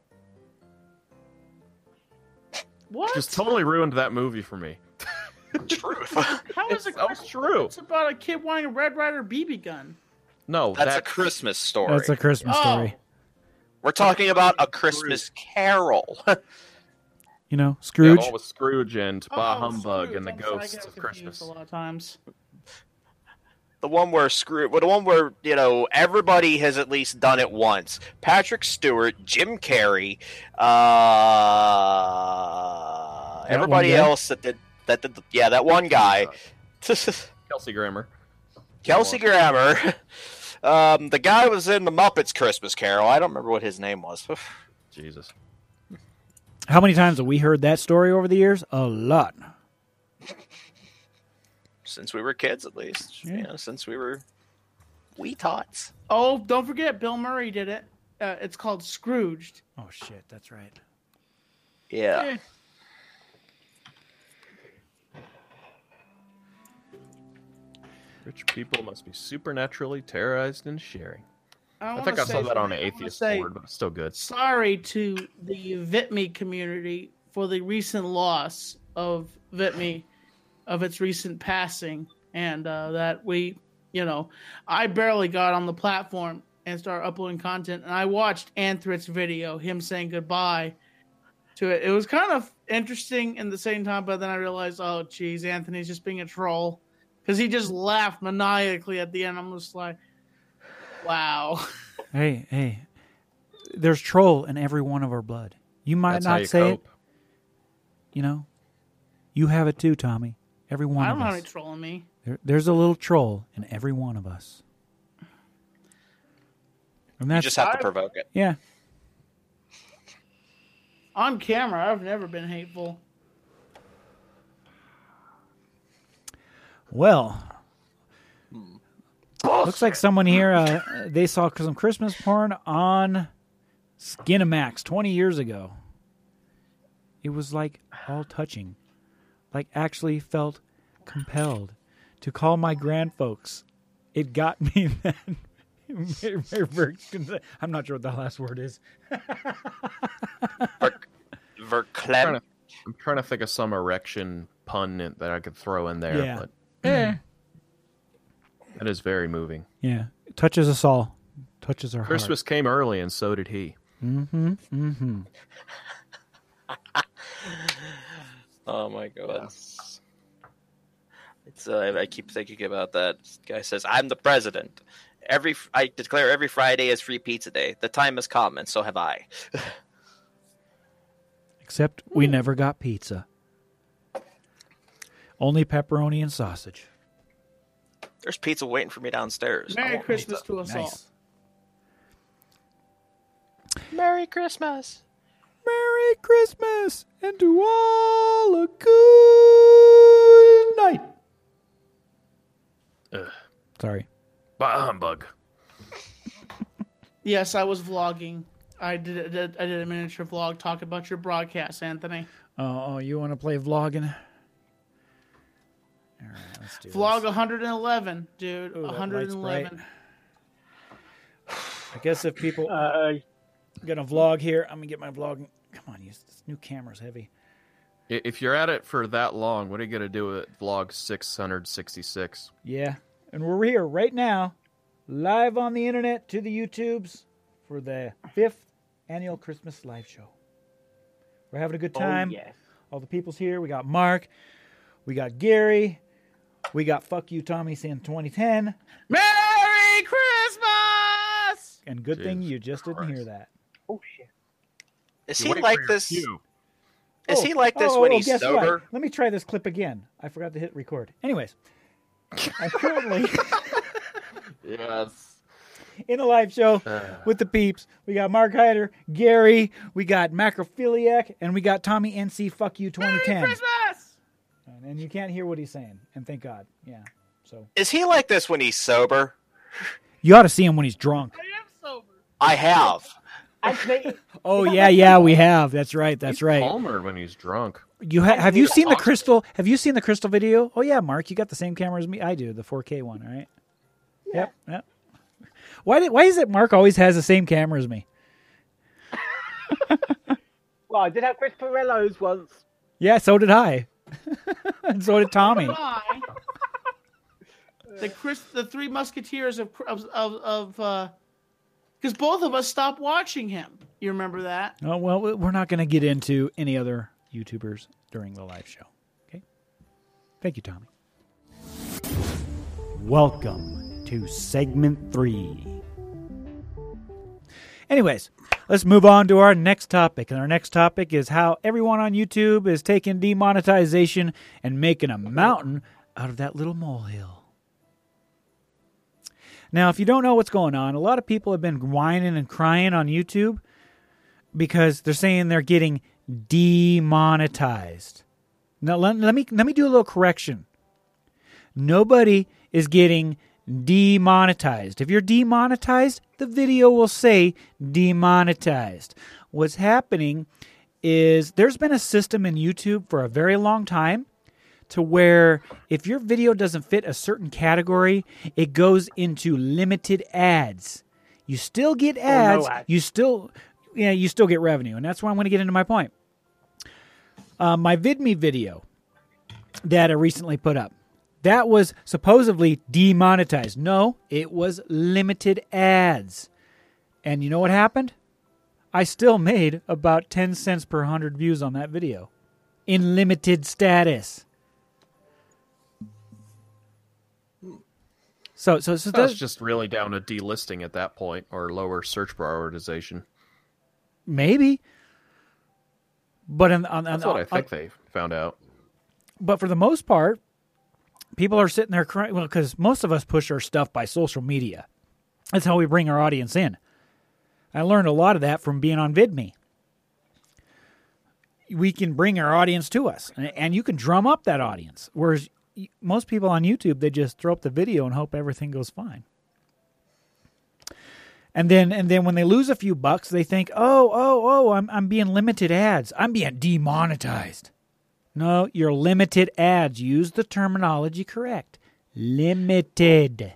What? Just totally ruined that movie for me. Truth. How is it It's so true. It's about a kid wanting a Red Ryder BB gun. No, That's a that Christmas story. That's a Christmas Oh. story. We're talking about a Christmas Carol. You know, yeah, Scrooge. all with Scrooge and oh, Bah Oh, Humbug Scrooge. and the I'm sorry, I ghosts get of confused Christmas. A lot of times. The one where screw, well, the one where you know everybody has at least done it once. Patrick Stewart, Jim Carrey, uh, everybody guy? else that did that did, the, yeah, that one guy, Kelsey Grammer. Kelsey Grammer. Um, the guy was in the Muppets Christmas Carol. I don't remember what his name was. Jesus. How many times have we heard that story over the years? A lot. Since we were kids, at least. Yeah. You know, since we were wee tots. Oh, don't forget, Bill Murray did it. Uh, it's called Scrooged. Oh shit, that's right. Yeah. Rich people must be supernaturally terrorized into sharing. I, I wanna think I saw that on an atheist say board, but it's still good. Sorry to the Vidme community for the recent loss of Vidme, of its recent passing, and uh, that we, you know, I barely got on the platform and started uploading content, and I watched Anthrax video, him saying goodbye to it. It was kind of interesting in the same time, but then I realized, oh, geez, Anthony's just being a troll because he just laughed maniacally at the end. I'm just like, wow. Hey, hey. There's troll in every one of our blood. You might That's how not you say it, you know. You have it too, Tommy. Every one I of don't have us. any trolling me. There, there's a little troll in every one of us. And You that's just have to I- provoke it. yeah. On camera, I've never been hateful. Well, looks like someone here uh, they saw some Christmas porn on Skinamax 20 years ago. It was like all touching, like actually felt compelled to call my grandfolks. It got me then. I'm not sure what the last word is. Ver- trying Verklempt. to, I'm trying to think of some erection pun that I could throw in there, Yeah. but Yeah. that is very moving. Yeah, it touches us all. Touches our Christmas came early, and so did he. Mm-hmm. Mm-hmm. Oh my god. It's uh, I keep thinking about that. This guy says, "I'm the president. Every I declare every Friday is free pizza day. The time has come, and so have I." Except we never got pizza. Only pepperoni and sausage. There's pizza waiting for me downstairs. Merry Christmas pizza. to us all. Merry Christmas. Merry Christmas and to all a good night. Ugh. Sorry. Bah humbug. Yes, I was vlogging. I did, did I did a miniature vlog talk about your broadcast, Anthony. Oh, oh you want to play vlogging? All right, let's do Vlog this. 111, dude. Ooh, 111. I guess if people Uh, gonna vlog here, I'm gonna get my vlogging. Come on, you, this new camera's heavy. If you're at it for that long, what are you gonna do at vlog 666? Yeah, and we're here right now, live on the internet to the YouTubes for the fifth annual Christmas live show. We're having a good oh, time. Oh, yes. All the people's here. We got Mark, we got Gary, we got Fuck You Tommy saying 2010, Merry Christmas! and good thing you just didn't hear that. Oh shit. Is he like this? cue. Is he like this oh, when oh, he's guess what? sober? Let me try this clip again. I forgot to hit record. Anyways, I'm currently Yes. in a live show Uh, with the peeps. We got Mark Hyder, Gary, we got Macrophiliac, and we got Tommy NC Fuck You 2010. Christmas! And you can't hear what he's saying. And thank God. Yeah. So Is he like this when he's sober? you ought to see him when he's drunk. I am sober. I have. Anthony, Oh yeah, yeah, we have. That's right. That's he's right. Palmer when he's drunk. You ha- have you seen the talks- crystal? Have you seen the crystal video? Oh yeah, Mark, you got the same camera as me. I do, the 4K one, right? Yep. Yep. Why did, why is it Mark always has the same camera as me? well, I did have Chris Pirillo's once. Yeah, so did I. and so did Tommy. The Chris, the Three Musketeers of of of, of uh, because both of us stopped watching him. You remember that? Oh well, we- we're not going to get into any other YouTubers during the live show. Okay. Thank you, Tommy. Welcome to segment three. Anyways, let's move on to our next topic. And our next topic is how everyone on YouTube is taking demonetization and making a mountain out of that little molehill. Now, if you don't know what's going on, a lot of people have been whining and crying on YouTube because they're saying they're getting demonetized. Now let, let me let me do a little correction. Nobody is getting demonetized. If you're demonetized, the video will say demonetized. What's happening is there's been a system in YouTube for a very long time to where if your video doesn't fit a certain category, it goes into limited ads. You still get ads. ads. You still, yeah, you still get revenue, and that's why I'm going to get into my point. Uh, my Vidme video that I recently put up, that was supposedly demonetized. No, it was limited ads. And you know what happened? I still made about 10 cents per 100 views on that video in limited status. So, so, so That's just really down to delisting at that point or lower search prioritization. maybe. But on, on, That's on, what I on- think they found out. but for the most part, people are sitting there crying. Well, because most of us push our stuff by social media. That's how we bring our audience in. I learned a lot of that from being on Vidme. We can bring our audience to us, and, and you can drum up that audience. Whereas most people on YouTube, they just throw up the video and hope everything goes fine. And then, and then when they lose a few bucks, they think, "Oh, oh, oh, I'm I'm being limited ads. I'm being demonetized." No, you're limited ads. Use the terminology correct. Limited.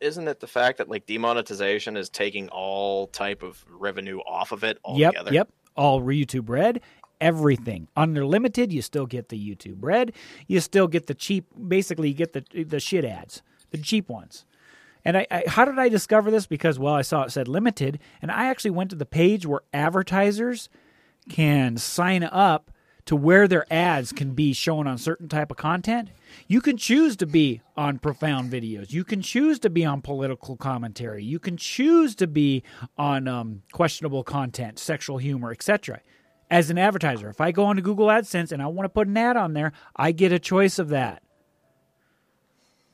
Isn't it the fact that like demonetization is taking all type of revenue off of it Yep, altogether? yep. All YouTube Red, everything. Under limited, you still get the YouTube Red. You still get the cheap. Basically, you get the the shit ads, the cheap ones. And I, I, how did I discover this? Because well, I saw it said limited, and I actually went to the page where advertisers can sign up to where their ads can be shown on certain type of content. You can choose to be on profound videos. You can choose to be on political commentary. You can choose to be on um, questionable content, sexual humor, etc. as an advertiser. If I go onto Google AdSense and I want to put an ad on there, I get a choice of that.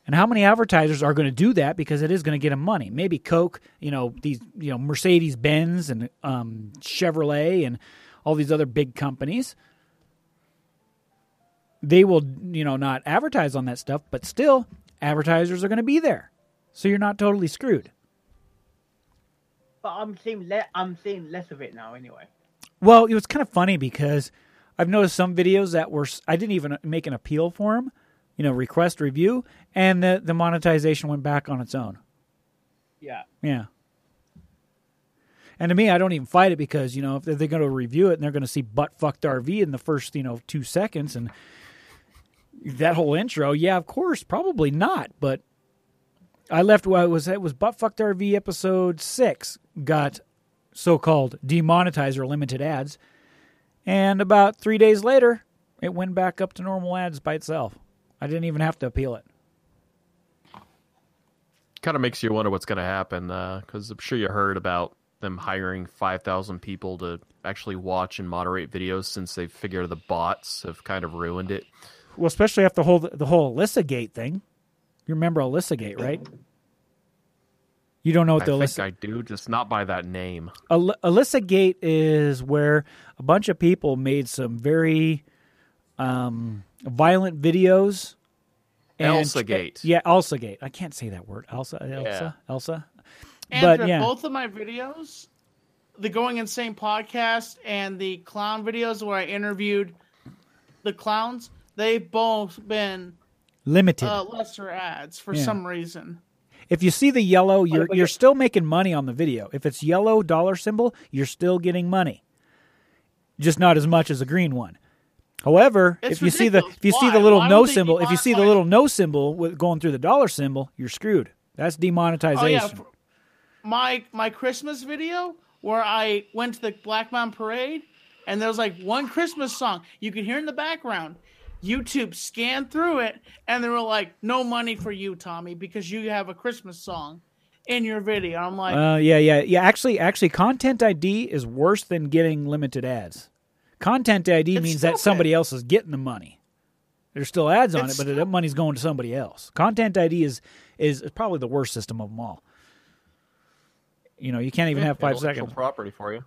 And how many advertisers are going to do that because it is going to get them money? Maybe Coke, you know, these, you know, Mercedes Benz and um, Chevrolet and all these other big companies. They will, you know, not advertise on that stuff, but still, advertisers are going to be there. So you're not totally screwed. But I'm seeing le- I'm seeing less of it now anyway. Well, it was kind of funny because I've noticed some videos that were I didn't even uh, make an appeal for them, you know, request review, and the the monetization went back on its own. Yeah. Yeah. And to me, I don't even fight it because you know if they're, they're going to review it and they're going to see butt fucked RV in the first you know two seconds and that whole intro, yeah, of course, probably not. But I left. Well, it was it was butt fucked RV episode six got so called demonetized or limited ads, and about three days later, it went back up to normal ads by itself. I didn't even have to appeal it. Kind of makes you wonder what's going to happen uh, because I'm sure you heard about them hiring 5,000 people to actually watch and moderate videos since they figure the bots have kind of ruined it. Well, especially after the whole the whole Alyssa Gate thing. You remember Alyssa Gate, right? You don't know what I the think Alyssa I do, just not by that name. Al- Alyssa Gate is where a bunch of people made some very um, violent videos. Elsa Gate. Yeah, Elsa Gate. I can't say that word. Elsa, Elsa, Elsa. And But, yeah. both of my videos, the Going Insane podcast and the clown videos where I interviewed the clowns, they've both been Limited. uh, lesser ads for Yeah. some reason. If you see the yellow, you're you're still making money on the video. If it's yellow dollar symbol, you're still getting money. Just not as much as a green one. However, It's if you see the if you see the little Why no symbol, if you see the little no symbol with going through the dollar symbol, you're screwed. That's Oh demonetization. yeah, my my Christmas video where I went to the Black Mountain Parade, and there was like one Christmas song you could hear in the background. YouTube scanned through it, and they were like, "No money for you, Tommy, because you have a Christmas song in your video." I'm like, Uh, yeah, yeah, yeah. Actually, actually, Content ID is worse than getting limited ads. Content ID It's means that stupid. somebody else is getting the money. There's still ads on It's it, but that money's going to somebody else. Content ID is is probably the worst system of them all. You know, you can't even have five Intellectual seconds. property for you.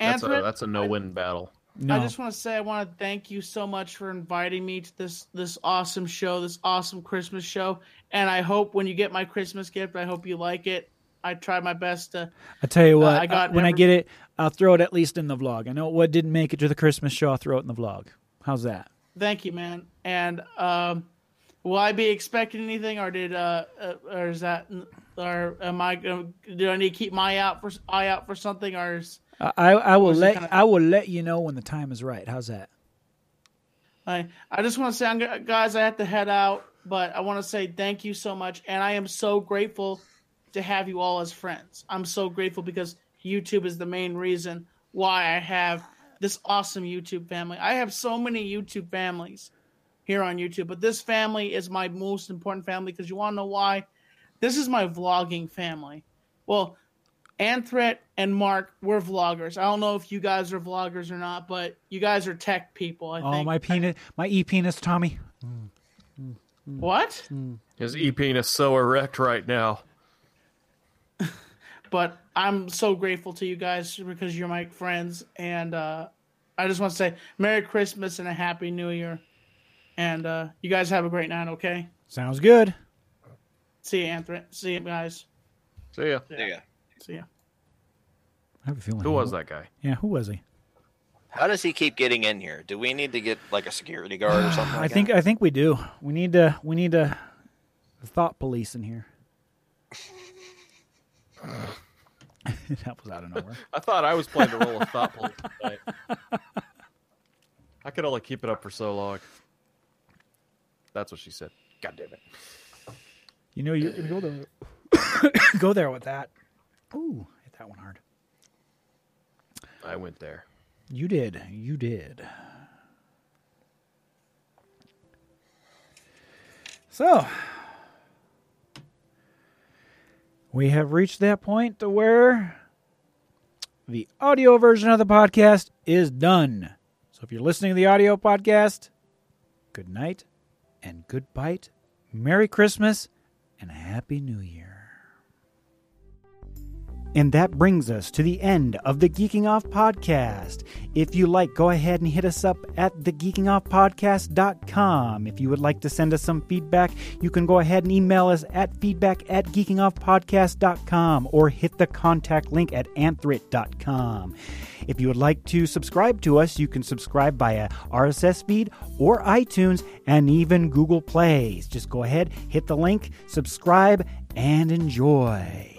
That's a that's a no-win battle. No, I just want to say I want to thank you so much for inviting me to this this awesome show, this awesome Christmas show, and I hope when you get my Christmas gift, I hope you like it. I try my best to. I tell you what, I got when I get it, I'll throw it at least in the vlog. I know what didn't make it to the Christmas show. I'll throw it in the vlog. How's that? Thank you, man. And um, will I be expecting anything, or did uh, uh or is that, or am I? gonna- Do I need to keep my out for eye out for something, or is I I, will let kinda- I will let you know when the time is right. How's that? I I just want to say, I'm, guys, I have to head out, but I want to say thank you so much, and I am so grateful to have you all as friends. I'm so grateful because YouTube is the main reason why I have this awesome YouTube family. I have so many YouTube families here on YouTube, but this family is my most important family because you want to know why? This is my vlogging family. Well, Anthret and Mark, we're vloggers. I don't know if you guys are vloggers or not, but you guys are tech people. I Oh, think. my penis, my e penis, Tommy. What? His e penis so erect right now. But I'm so grateful to you guys because you're my friends, and uh, I just want to say Merry Christmas and a Happy New Year. And uh, you guys have a great night. Okay. Sounds good. See you, Anthony. See you guys. See ya. Yeah. See ya. I have a feeling. Who was that guy? Yeah, who was he? How does he keep getting in here? Do we need to get like a security guard or something? I Like think that? I think we do. We need to we need to thought police in here. that was out of nowhere. I thought I was playing the role of thought police tonight. I could only keep it up for so long. That's what she said. God damn it. You know you're gonna go there. go there with that. Ooh, hit that one hard. I went there. You did. You did. So, we have reached that point to where the audio version of the podcast is done. So if you're listening to the audio podcast, good night and good bite. Merry Christmas and a Happy New Year. And that brings us to the end of the Geeking Off podcast. If you like, go ahead and hit us up at thegeekingoffpodcast.com. If you would like to send us some feedback, you can go ahead and email us at feedback at geekingoffpodcast.com or hit the contact link at anthrit.com. If you would like to subscribe to us, you can subscribe via RSS feed or iTunes and even Google Plays. Just go ahead, hit the link, subscribe, and enjoy.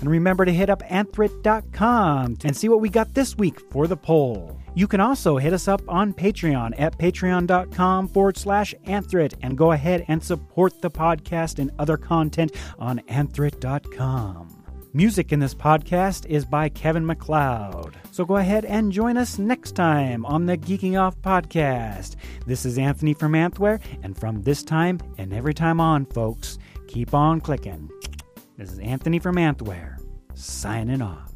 And remember to hit up anthrit.com and see what we got this week for the poll. You can also hit us up on Patreon at patreon.com forward slash anthrit and go ahead and support the podcast and other content on anthrit.com. Music in this podcast is by Kevin MacLeod. So go ahead and join us next time on the Geeking Off podcast. This is Anthony from Anthware, and from this time and every time on, folks, keep on clicking. This is Anthony from Anthware, signing off.